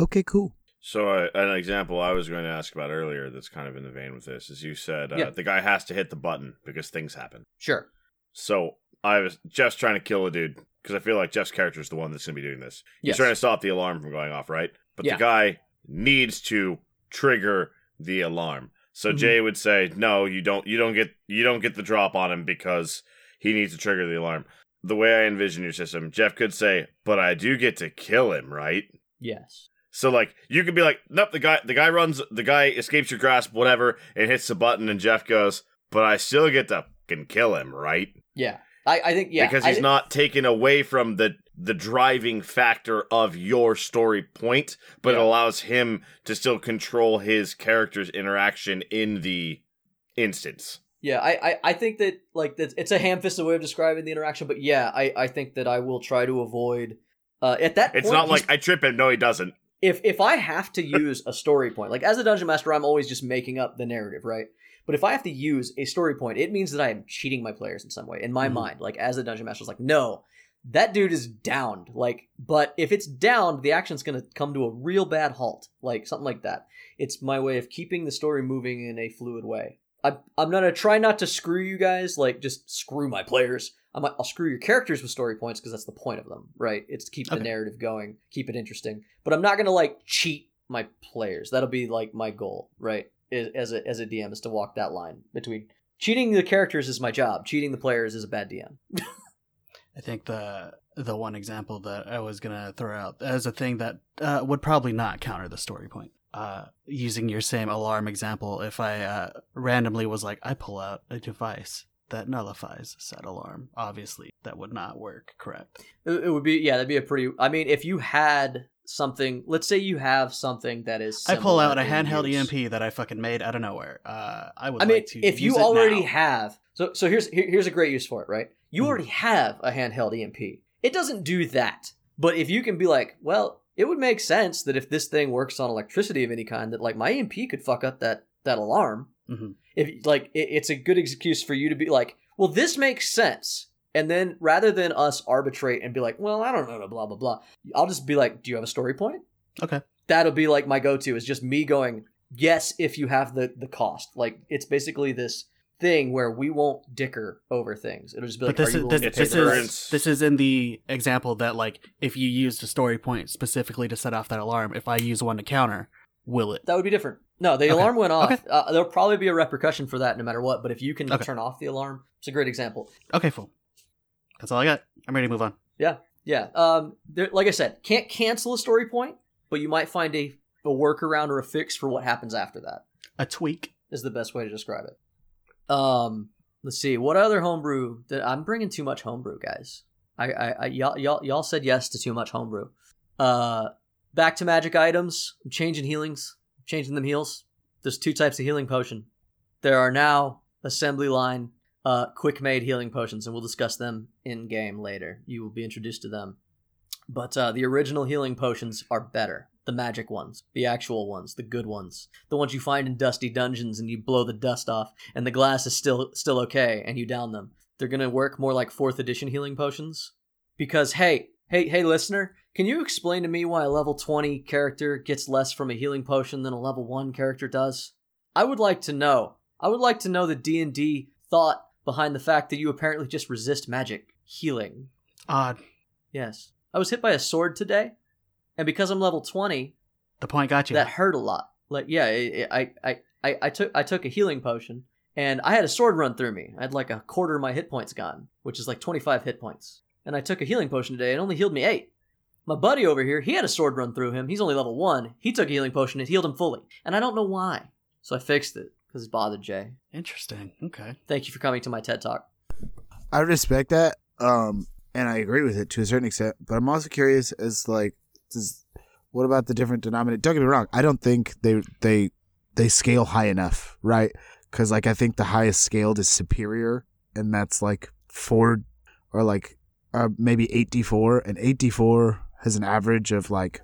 Okay, cool. So, uh, an example I was going to ask about earlier that's kind of in the vein with this is you said uh, Yeah. the guy has to hit the button because things happen. Sure. So, I was just trying to kill a dude because I feel like Jeff's character is the one that's going to be doing this. He's Yes. trying to stop the alarm from going off, right? But Yeah. the guy needs to trigger the alarm. So Mhm. Jay would say, "No, you don't. You don't get. You don't get the drop on him because he needs to trigger the alarm." The way I envision your system, Jeff could say, "But I do get to kill him, right?" Yes. So like you could be like, nope, the guy the guy runs the guy escapes your grasp, whatever, and hits the button and Jeff goes, But I still get to fucking kill him, right? Yeah. I, I think yeah because he's not taken away from the the driving factor of your story point, but it allows him to still control his character's interaction in the instance. Yeah, I, I, I think that like that it's a ham-fisted way of describing the interaction, but yeah, I, I think that I will try to avoid. Uh, at that It's point, not like I trip him. No, he doesn't. if if I have to use a story point, like as a dungeon master, I'm always just making up the narrative, right? But if I have to use a story point, it means that I am cheating my players in some way. In my Mhm. mind, like as a dungeon master, is like, no, that dude is downed. Like, but if it's downed, the action's gonna come to a real bad halt, like something like that. It's my way of keeping the story moving in a fluid way. I, I'm gonna try not to screw you guys, like just screw my players. I'm, I'll screw your characters with story points because that's the point of them, right? It's to keep the narrative going, keep it interesting. But I'm not gonna like cheat my players. That'll be like my goal, right? Is, as a as a DM is to walk that line between cheating the characters is my job. Cheating the players is a bad DM. I think the the one example that I was gonna throw out as a thing that uh, would probably not counter the story point. Uh, using your same alarm example, if I uh, randomly was like, I pull out a device that nullifies said alarm, obviously that would not work. Correct. It, it would be yeah, that'd be a pretty. I mean, if you had something. Let's say you have something that is. I pull out a handheld use. EMP that I fucking made out of nowhere. Uh, I would I mean, like if you already have, so so here's here, here's a great use for it, right? You Mhm. already have a handheld EMP. It doesn't do that, but if you can be like, well, it would make sense that if this thing works on electricity of any kind, that like my EMP could fuck up that that alarm. Mhm. If like it, it's a good excuse for you to be like, well, this makes sense. And then rather than us arbitrate and be like, well, I don't know, blah blah blah, I'll just be like, do you have a story point? Okay. that'll be like my go-to is just me going yes if you have the the cost like it's basically this thing where we won't dicker over things it'll just be like But this is this, to this is this is in the example that like if you used a story point specifically to set off that alarm, if I use one to counter, will it? that would be different no the Okay. alarm went off Okay. uh, there'll probably be a repercussion for that no matter what but if you can Okay. turn off the alarm it's a great example Okay, full. That's all I got. I'm ready to move on. yeah yeah. um there, like i said can't cancel a story point but you might find a, a workaround or a fix for what happens after that A tweak. is the best way to describe it. Um, let's see what other homebrew that I'm bringing too much homebrew, guys. I, I, I y'all, y'all, y'all said yes to too much homebrew. Uh, back to magic items. I'm changing healings, changing them heals. There's two types of healing potion. There are now assembly line, uh, quick made healing potions, and we'll discuss them in game later. You will be introduced to them. But uh, the original healing potions are better. The magic ones, the actual ones, the good ones, the ones you find in dusty dungeons and you blow the dust off, and the glass is still still okay, and you down them. They're gonna work more like fourth edition healing potions. Because hey, hey, hey, listener, can you explain to me why a level twenty character gets less from a healing potion than a level one character does? I would like to know. I would like to know the D and D thought behind the fact that you apparently just resist magic healing. Odd. Yes. I was hit by a sword today, and because I'm level 20, The point got you. that hurt a lot. Like, yeah, it, it- I, I, I, I took I took a healing potion, and I had a sword run through me. I had like a quarter of my hit points gone, which is like 25 hit points. And I took a healing potion today, and only healed me eight. My buddy over here, he had a sword run through him. He's only level one. He took a healing potion, it healed him fully, and I don't know why. So I fixed it because it bothered Jay. Interesting. Okay. Thank you for coming to my TED talk. I respect that, um, and I agree with it to a certain extent. But I'm also curious as like, does what about the different denominator? Don't get me wrong. I don't think they they they scale high enough, right? Because like I think the highest scaled is superior, and that's like four or like uh, maybe eight d four, and eight d four has an average of like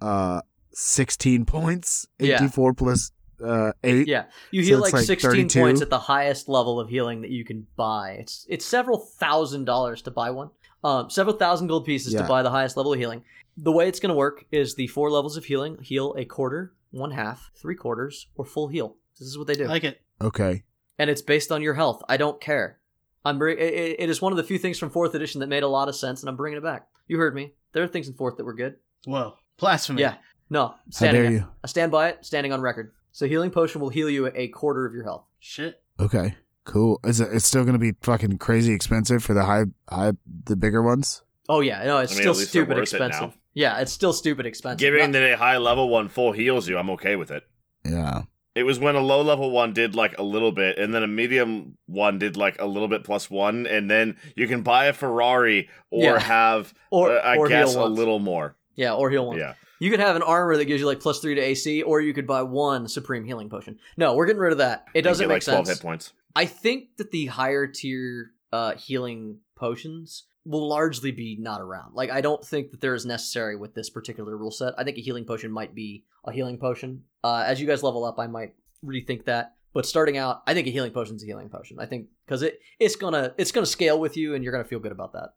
uh sixteen points. Eight d four plus uh eight. Yeah, you So heal it's like, like 16 32? points at the highest level of healing that you can buy. It's it's several thousand dollars to buy one. Um, several thousand gold pieces to buy the highest level of healing. The way it's going to work is the four levels of healing heal a quarter, one half, three quarters, or full heal. This is what they do, I like it. Okay. and it's based on your health. I don't care. I'm bring- it, it- it is one of the few things from fourth edition that made a lot of sense, and I'm bringing it back. You heard me. There are things in fourth that were good. Whoa. Blasphemy. Yeah, no, How dare you? I stand by it. Standing on record. So healing potion will heal you a quarter of your health. Shit. Okay. Cool. Is it? It's still going to be fucking crazy expensive for the high, high, the bigger ones. Oh yeah, no, it's I mean, still at least they're stupid worth it expensive. Yeah, it's still stupid expensive. Giving Not- that a high level one full heals you, I'm okay with it. Yeah. It was when a low level one did like a little bit, and then a medium one did like a little bit plus one, and then you can buy a Ferrari or Yeah. have, or uh, I or guess, a little more. Yeah, or heal once. Yeah. You could have an armor that gives you like plus three to AC, or you could buy one supreme healing potion. No, we're getting rid of that. It doesn't You make get, like 12 sense. hit points. I think that the higher tier uh, healing potions will largely be not around. Like, I don't think that they're as necessary with this particular rule set. I think a healing potion might be a healing potion. Uh, as you guys level up, I might rethink that. But starting out, I think a healing potion is a healing potion. I think because it it's gonna it's gonna scale with you, and you're gonna feel good about that.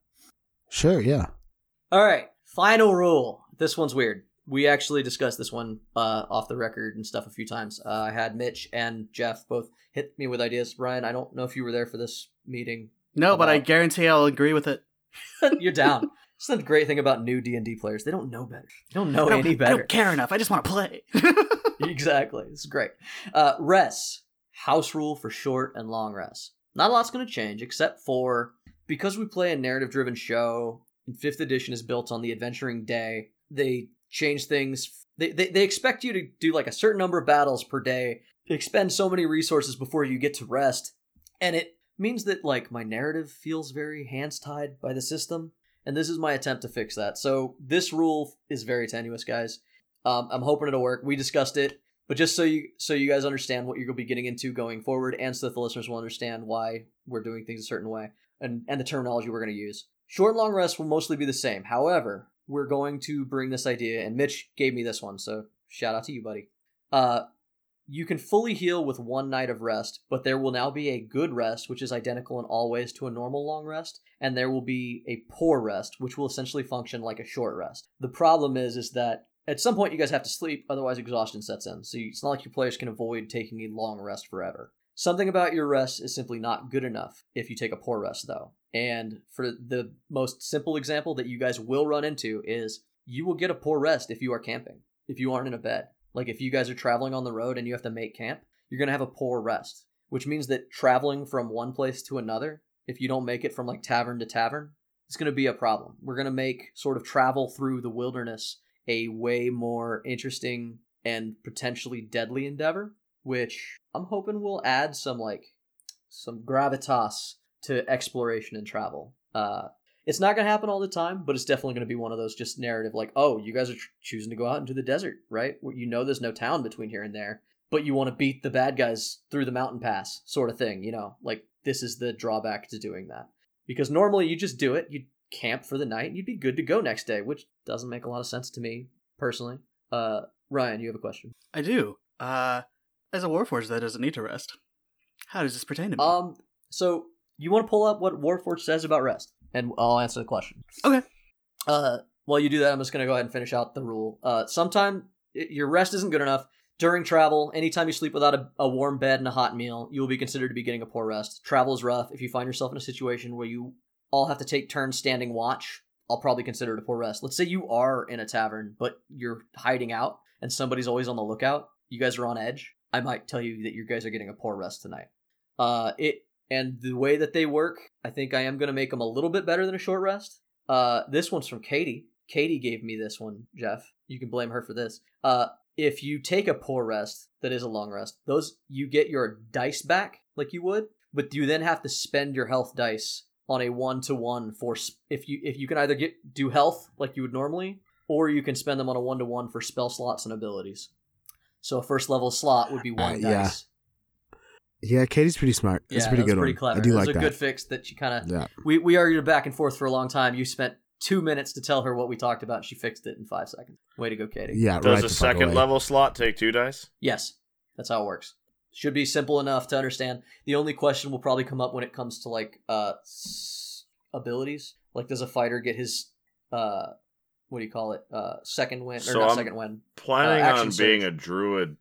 Sure. Yeah. All right, final rule. This one's weird. We actually discussed this one uh, off the record and stuff a few times. Uh, I had Mitch and Jeff both hit me with ideas. Ryan, I don't know if you were there for this meeting. No, but I guarantee I'll agree with it. You're down. It's the great thing about new D and D players; they don't know better. They don't know don't, any I better. don't care enough. I just want to play. exactly. This is great. Uh, res house rule for short and long rests. Not a lot's going to change except for because we play a narrative-driven show. And fifth edition is built on the adventuring day. They change things. They, they they expect you to do like a certain number of battles per day. Expend so many resources before you get to rest, and it means that like my narrative feels very hands tied by the system. and this is my attempt to fix that. So this rule is very tenuous, guys. Um, I'm hoping it'll work. We discussed it, but just so you so you guys understand what you're to be getting into going forward, and so that the listeners will understand why we're doing things a certain way and and the terminology we're to use. Short and long rest will mostly be the same. However, we're going to bring this idea, and Mitch gave me this one, so shout out to you, buddy. Uh, you can fully heal with one night of rest, but there will now be a good rest, which is identical in all ways to a normal long rest, and there will be a poor rest, which will essentially function like a short rest. The problem is, is that at some point you guys have to sleep, otherwise exhaustion sets in. So it's not like your players can avoid taking a long rest forever. Something about your rest is simply not good enough if you take a poor rest, though. And for the most simple example that you guys will run into is you will get a poor rest if you are camping, if you aren't in a bed. Like if you guys are traveling on the road and you have to make camp, you're going to have a poor rest, which means that traveling from one place to another, if you don't make it from like tavern to tavern, it's going to be a problem. We're going to make sort of travel through the wilderness a way more interesting and potentially deadly endeavor, which I'm hoping will add some like some gravitas to exploration and travel. Uh, it's not going to happen all the time, but it's definitely going to be one of those just narrative like, oh, you guys are tr- choosing to go out into the desert, right? You know there's no town between here and there, but you want to beat the bad guys through the mountain pass, sort of thing, you know? Like, this is the drawback to doing that. Because normally you just do it, you camp for the night, and you'd be good to go next day, which doesn't make a lot of sense to me, personally. Uh, Ryan, you have a question. I do. Uh, as a Warforged that doesn't need to rest, how does this pertain to me? Um, so you want to pull up what Warforged says about rest, and I'll answer the question. Okay. Uh, while you do that, I'm just gonna go ahead and finish out the rule. Uh, sometime i- your rest isn't good enough during travel. Anytime you sleep without a, a warm bed and a hot meal, you will be considered to be getting a poor rest. Travel is rough. If you find yourself in a situation where you all have to take turns standing watch, I'll probably consider it a poor rest. Let's say you are in a tavern, but you're hiding out, and somebody's always on the lookout. You guys are on edge. I might tell you that you guys are getting a poor rest tonight. Uh, it and the way that they work, I think I am going to make them a little bit better than a short rest. Uh, this one's from Katie. Katie gave me this one, Jeff. You can blame her for this. Uh, if you take a poor rest that is a long rest, those you get your dice back like you would, but you then have to spend your health dice on a one to one for if you if you can either get do health like you would normally, or you can spend them on a one to one for spell slots and abilities. So a first level slot would be one Uh, yeah. dice. Yeah, Katie's pretty smart. That's yeah, a pretty good pretty one. clever. I do it was like a that. good fix that she kind of Yeah. we we argued back and forth for a long time. You spent two minutes to tell her what we talked about. and She fixed it in five seconds. Way to go, Katie. Yeah, Does right a second away. level slot take two dice? Yes, that's how it works. Should be simple enough to understand. The only question will probably come up when it comes to like uh s- abilities. Like, does a fighter get his uh what do you call it uh second wind or So not I'm- second wind? Planning Uh, action on being a druid.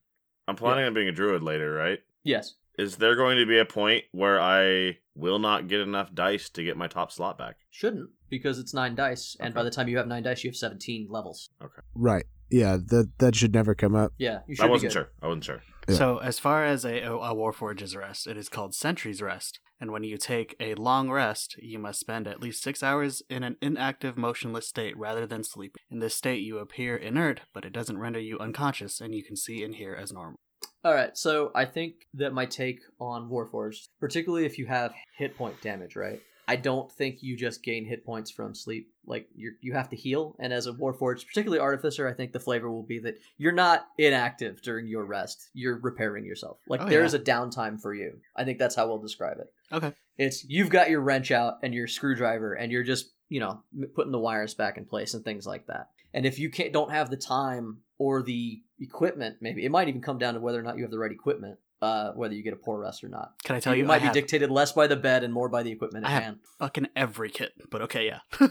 I'm planning on being a druid later, right? Yes. Is there going to be a point where I will not get enough dice to get my top slot back? Shouldn't because it's nine dice, and by the time you have nine dice, you have seventeen levels. Okay. Right. Yeah, that that should never come up. Yeah, you should. I wasn't good. sure. I wasn't sure. Yeah. So, as far as a, a Warforge's rest, it is called Sentry's Rest. And when you take a long rest, you must spend at least six hours in an inactive, motionless state rather than sleeping. In this state, you appear inert, but it doesn't render you unconscious, and you can see and hear as normal. All right, so I think that my take on Warforged, particularly if you have hit point damage, right? I don't think you just gain hit points from sleep. Like you, you have to heal. And as a Warforged, particularly Artificer, I think the flavor will be that you're not inactive during your rest. You're repairing yourself. Like Oh, there yeah. is a downtime for you. I think that's how we'll describe it. Okay. It's you've got your wrench out and your screwdriver, and you're just you know putting the wires back in place and things like that. And if you can't don't have the time or the equipment, maybe it might even come down to whether or not you have the right equipment, uh, whether you get a poor rest or not. Can I tell it you, might I have be dictated less by the bed and more by the equipment I at have- hand. fucking every kit, but okay, yeah.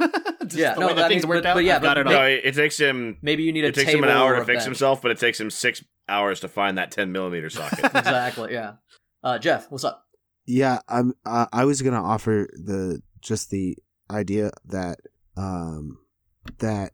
Yeah, no, way that I things mean, worked but- out, but yeah, but it. No, it, it takes him. Maybe you need a It takes table him an hour to fix bench. himself, but it takes him six hours to find that 10 millimeter socket. exactly. Yeah. Uh, Jeff, what's up? Yeah, I'm. Uh, I was gonna offer the just the idea that um that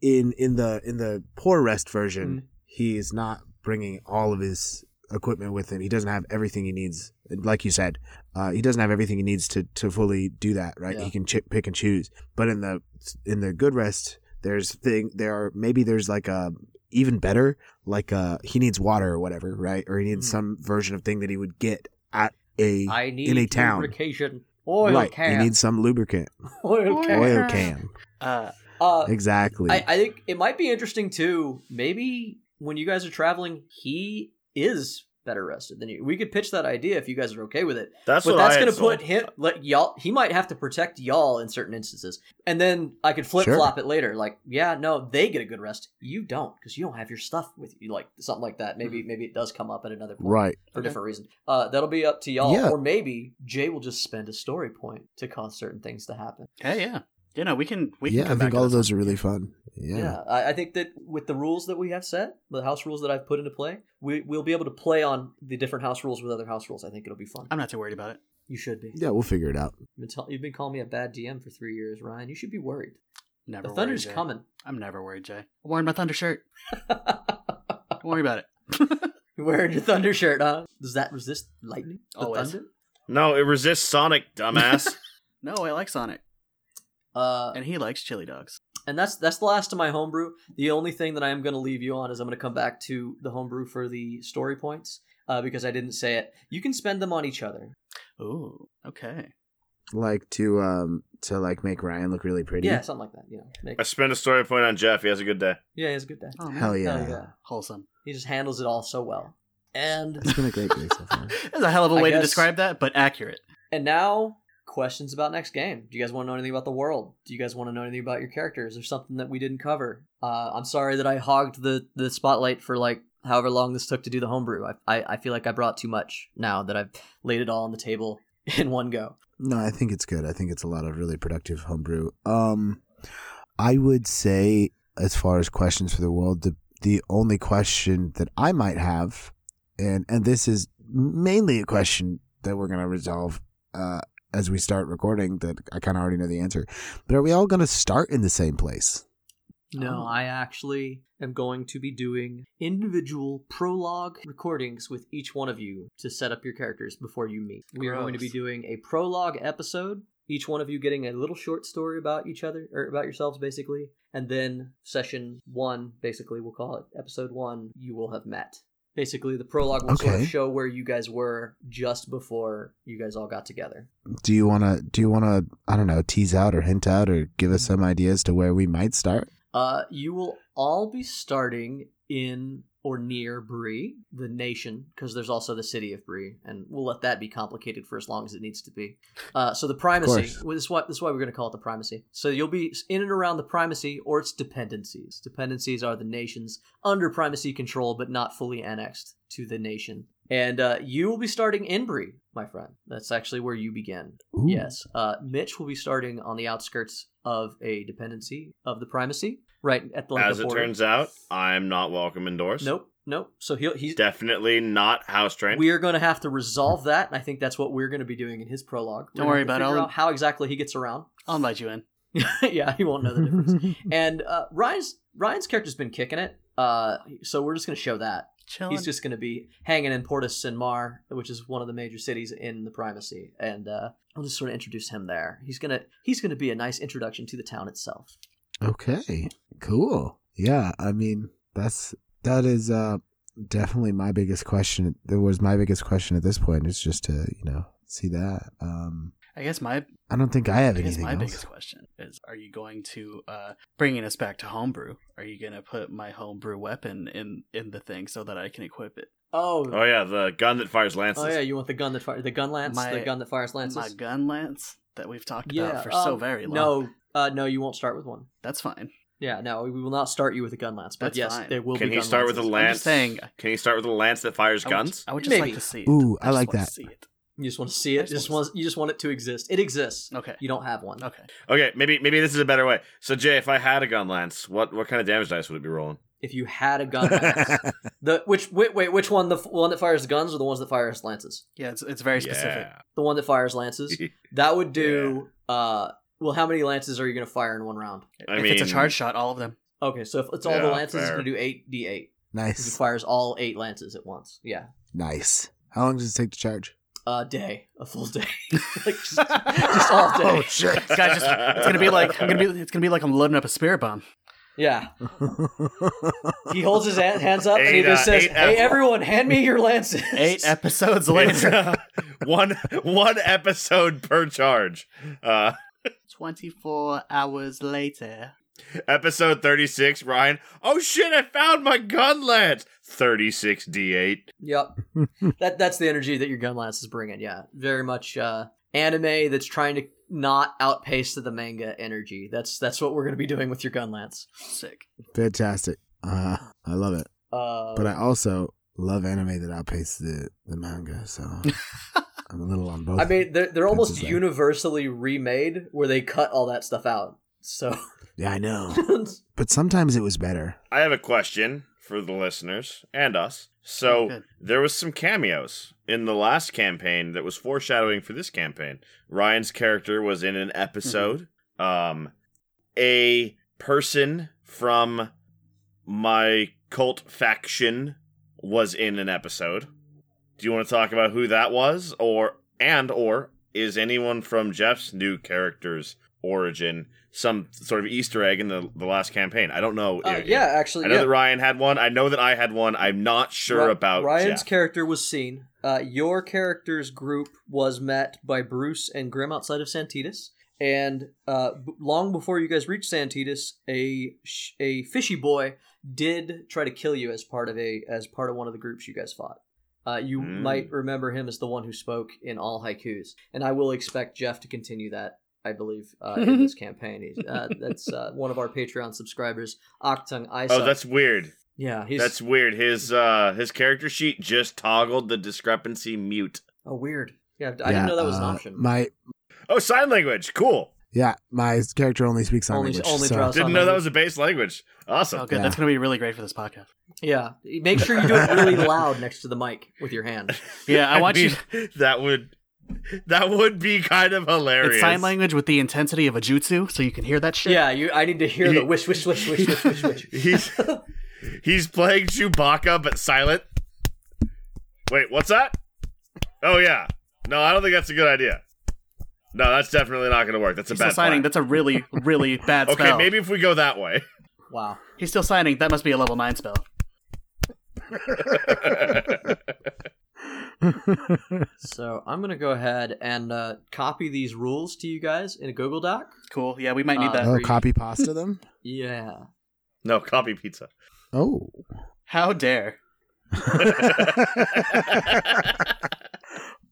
in in the in the poor rest version, he's not bringing all of his equipment with him. He doesn't have everything he needs. Like you said, uh, he doesn't have everything he needs to to fully do that. Right? Yeah. He can ch- pick and choose. But in the in the good rest, there's thing there are maybe there's like a even better like uh he needs water or whatever right or he needs Mhm. some version of thing that he would get at a I need in a your town. vacation. Oil right. can. You need some lubricant. oil can. Oil can. Uh, Uh, Exactly. I, I think it might be interesting too. Maybe when you guys are traveling, he is better rested than you. We could pitch that idea if you guys are okay with it. That's but what that's I had going to put him like y'all. He might have to protect y'all in certain instances, and then I could flip Sure. flop it later. Like, yeah, no, they get a good rest. You don't because you don't have your stuff with you. Like something like that. Maybe maybe it does come up at another point right. for Okay. different reasons. Uh, that'll be up to y'all, Yeah. or maybe Jay will just spend a story point to cause certain things to happen. hey, yeah, you know we can we can yeah, I think back all of this those are really fun. Yeah. Yeah, I, I think that with the rules that we have set, the house rules that I've put into play, we we'll be able to play on the different house rules with other house rules. I think it'll be fun. I'm not too worried about it. You should be. Yeah, we'll figure it out. You've been, tell- you've been calling me a bad DM for three years, Ryan. You should be worried. Never. the thunder's Jay. coming. I'm never worried, Jay. I'm wearing my thunder shirt. Don't worry about it. You're wearing your thunder shirt, huh? Does that resist lightning? The Always. thunder? No, it resists Sonic, dumbass. no, I like Sonic, Uh, and he likes chili dogs. and that's that's the last of my homebrew. The only thing that I am going to leave you on is I'm going to come back to the homebrew for the story points uh, because I didn't say it. You can spend them on each other. Ooh, okay. Like to um to like make Ryan look really pretty. Yeah, something like that. You know, make, I spend a story point on Jeff. He has a good day. yeah, he has a good day. Oh, man. Hell yeah. Hell yeah. Wholesome. He just handles it all so well. And It's been a great day so far. That's a hell of a I way to describe that, but accurate. and now questions about next game. Do you guys want to know anything about the world? Do you guys want to know anything about your characters or something that we didn't cover? Uh, I'm sorry that I hogged the the spotlight for like however long this took to do the homebrew. I, I I feel like I brought too much now that I've laid it all on the table in one go. No, I think it's good. I think it's a lot of really productive homebrew. Um, I would say, as far as questions for the world, the the only question that I might have, and and this is mainly a question that we're gonna resolve uh, as we start recording. That I kind of already know the answer, but are we all gonna start in the same place? No, Oh. I actually am going to be doing individual prologue recordings with each one of you to set up your characters before you meet. We are going to be doing a prologue episode, each one of you getting a little short story about each other or about yourselves basically, and then session 1 basically we'll call it episode 1 you will have met. Basically the prologue will sort of show where you guys were just before you guys all got together. Do you wanna do you wanna I don't know tease out or hint out or give us some ideas to where we might start? Uh, you will all be starting in or near Bree, the nation, because there's also the city of Bree, and we'll let that be complicated for as long as it needs to be. Uh, so the primacy, this is why this is why we're going to call it the primacy. So you'll be in and around the primacy or its dependencies. Dependencies are the nations under primacy control, but not fully annexed to the nation. And uh, you will be starting in Bree, my friend. That's actually where you begin. Ooh. Yes. Uh, Mitch will be starting on the outskirts of a dependency of the primacy, right at the like, As the it border. turns out, I'm not welcome indoors. Nope, nope. So he'll he's. Definitely not house trained. We are going to have to resolve that, and I think that's what we're going to be doing in his prologue. Don't gonna worry about it, figure out how exactly he gets around. I'll invite you in. yeah, he won't know the difference. and uh, Ryan's Ryan's character's been kicking it, uh, so we're just going to show that. Chilling. He's just going to be hanging in Portus Sin Mar, which is one of the major cities in the primacy, and uh, I'll just sort of introduce him there. He's gonna he's gonna be a nice introduction to the town itself. Okay, cool. Yeah, I mean that's that is uh definitely my biggest question. That was my biggest question at this point is just to you know see that. Um, I guess my I don't think I have I guess anything my else. biggest question is: Are you going to uh, bringing us back to homebrew? Are you going to put my homebrew weapon in in the thing so that I can equip it? Oh, oh yeah, the gun that fires lances. oh yeah, you want the gun that fire the gun lance, My- the gun that fires lances. My gun lance that we've talked yeah, about for so um, very long. No, uh, no, you won't start with one. that's fine. Yeah, no, we will not start you with a gun lance. But That's yes, fine. there will Can be. he gun start with a lances. I'm lance? just saying. Can he start with a lance that fires I would- guns? I would just Maybe. like to see it. Ooh, I just like wanna that. See it. You just want to see I it. just Just wanna want you just want it to exist. It exists. Okay. You don't have one. Okay. Okay, maybe maybe this is a better way. So Jay, if I had a gun lance, what what kind of damage dice would it be rolling? If you had a gun lance, the which wait wait which one the f- one that fires guns or the ones that fires lances? Yeah, it's it's very specific. The one that fires lances. Yeah. That would do. Uh, well, how many lances are you going to fire in one round? I if mean, it's a charge shot, all of them. Okay, so if it's all the Yeah, lances, it's going to do eight d eight. He nice, fires all eight lances at once. Yeah. nice. How long does it take to charge? A day, a full day, like just, just all day. Oh shit! This guy just it's gonna be like I'm gonna be it's gonna be like I'm loading up a spirit bomb. Yeah. He holds his hands up and he just uh, says, "Hey, F- everyone, hand me your lances." Eight episodes It's, later. uh, one one episode per charge. Uh, 24 hours later. episode 36, Ryan. Oh shit, I found my gun lance. 36 D8. Yep. that that's the energy that your gun lance is bringing. Yeah, very much uh, anime that's trying to not outpace the manga energy. That's that's what we're gonna be doing with your gun lance. Sick. Fantastic. Uh, I love it. Uh, But I also love anime that outpaces the, the manga, so I'm a little on both. I mean, they're they're almost Fences there. universally remade where they cut all that stuff out. So yeah, I know. But sometimes it was better. I have a question for the listeners and us. So Good. there was some cameos in the last campaign that was foreshadowing for this campaign. Ryan's character was in an episode. Um, a person from my cult faction was in an episode. Do you want to talk about who that was, or and or is anyone from Jeff's new character's origin some sort of Easter egg in the the last campaign? I don't know. uh, yeah, actually, I know yeah. that Ryan had one. I know that I had one. I'm not sure about Ryan's Jeff. character was seen. Uh, your character's group was met by Bruce and Grim outside of Santitas, and uh, b- long before you guys reached Santitas, a sh- a fishy boy did try to kill you as part of a as part of one of the groups you guys fought. Uh, you Mm. might remember him as the one who spoke in all haikus, and I will expect Jeff to continue that. I believe uh, in this campaign. He's, uh, that's uh, one of our Patreon subscribers, Octung Isa. Oh, that's weird. yeah. He's That's weird. His uh his character sheet just toggled the discrepancy mute. Oh, weird. Yeah, I Yeah, didn't know that was an uh, option. My Oh, sign language. Cool. Yeah, my character only speaks sign Only- language. only so- draws- Didn't Sign know that was a base language. Awesome. Oh, good. Yeah. That's going to be really great for this podcast. yeah, make sure you do it really loud next to the mic with your hand. Yeah, I want you. mean, That would that would be kind of hilarious. It's sign language with the intensity of a jutsu, so you can hear that shit. Yeah, you. I need to hear the wish, wish, wish, wish, wish, wish, wish. He's he's playing Chewbacca but silent. Wait, what's that? Oh yeah. No, I don't think that's a good idea. No, that's definitely not going to work. That's a He's still bad signing. plan. That's a really, really bad Okay, spell. Okay, maybe if we go that way. Wow. He's still signing. That must be a level 9 spell. So I'm gonna go ahead and uh, copy these rules to you guys in a Google Doc. Cool. Yeah, we might need Uh, that. oh, Agree. copy pasta them. Yeah. no, copy pizza. Oh, How dare.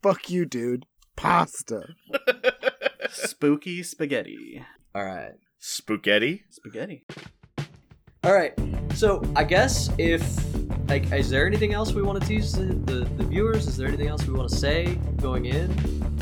fuck you, dude. Pasta. Spooky spaghetti. All right. Spaghetti. Spaghetti. All right. So I guess if like, is there anything else we want to tease the, the, the viewers? Is there anything else we want to say going in?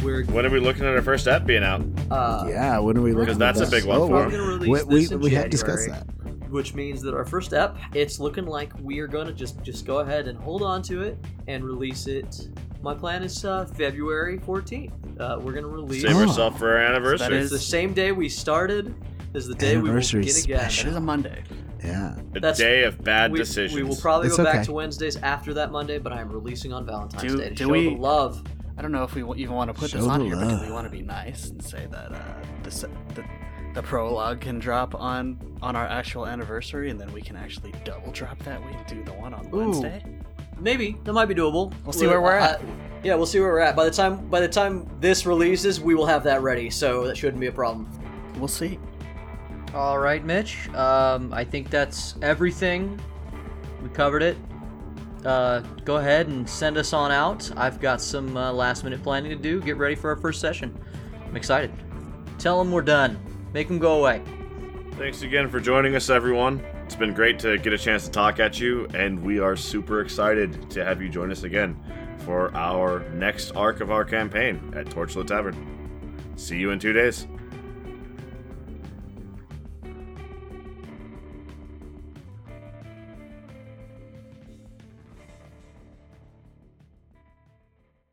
We're When are we looking at our first app being out? uh, yeah, when are we looking? Because at that's a that? big one Oh, for we're him. We, release we, in we had January. discussed that. which means that our first app, it's looking like we are going to just just go ahead and hold on to it and release it my plan is uh, february 14th uh, we're going to release Save Oh. ourselves for our anniversary. that it's the same day we started is the day we will Anniversary begin again That is a Monday. Yeah. a that's- day of bad we, decisions. we will probably It's go back okay. to wednesdays after that monday but i am releasing on valentine's Do- day to do show we- the love I don't know if we even want to put Show this on the here, but do we want to be nice and say that uh, the, the the prologue can drop on on our actual anniversary, and then we can actually double drop that week, do the one on Ooh. Wednesday? Maybe that might be doable We'll see where we're at. uh, yeah we'll see where we're at by the time by the time this releases we will have that ready so that shouldn't be a problem We'll see. All right, Mitch. Um, I think that's everything. We covered it. Uh, go ahead and send us on out. I've got some uh, last minute planning to do. Get ready for our first session. I'm excited. Tell them we're done. Make them go away. Thanks again for joining us, everyone. It's been great to get a chance to talk at you, and we are super excited to have you join us again for our next arc of our campaign at Torchlight Tavern. See you in two days.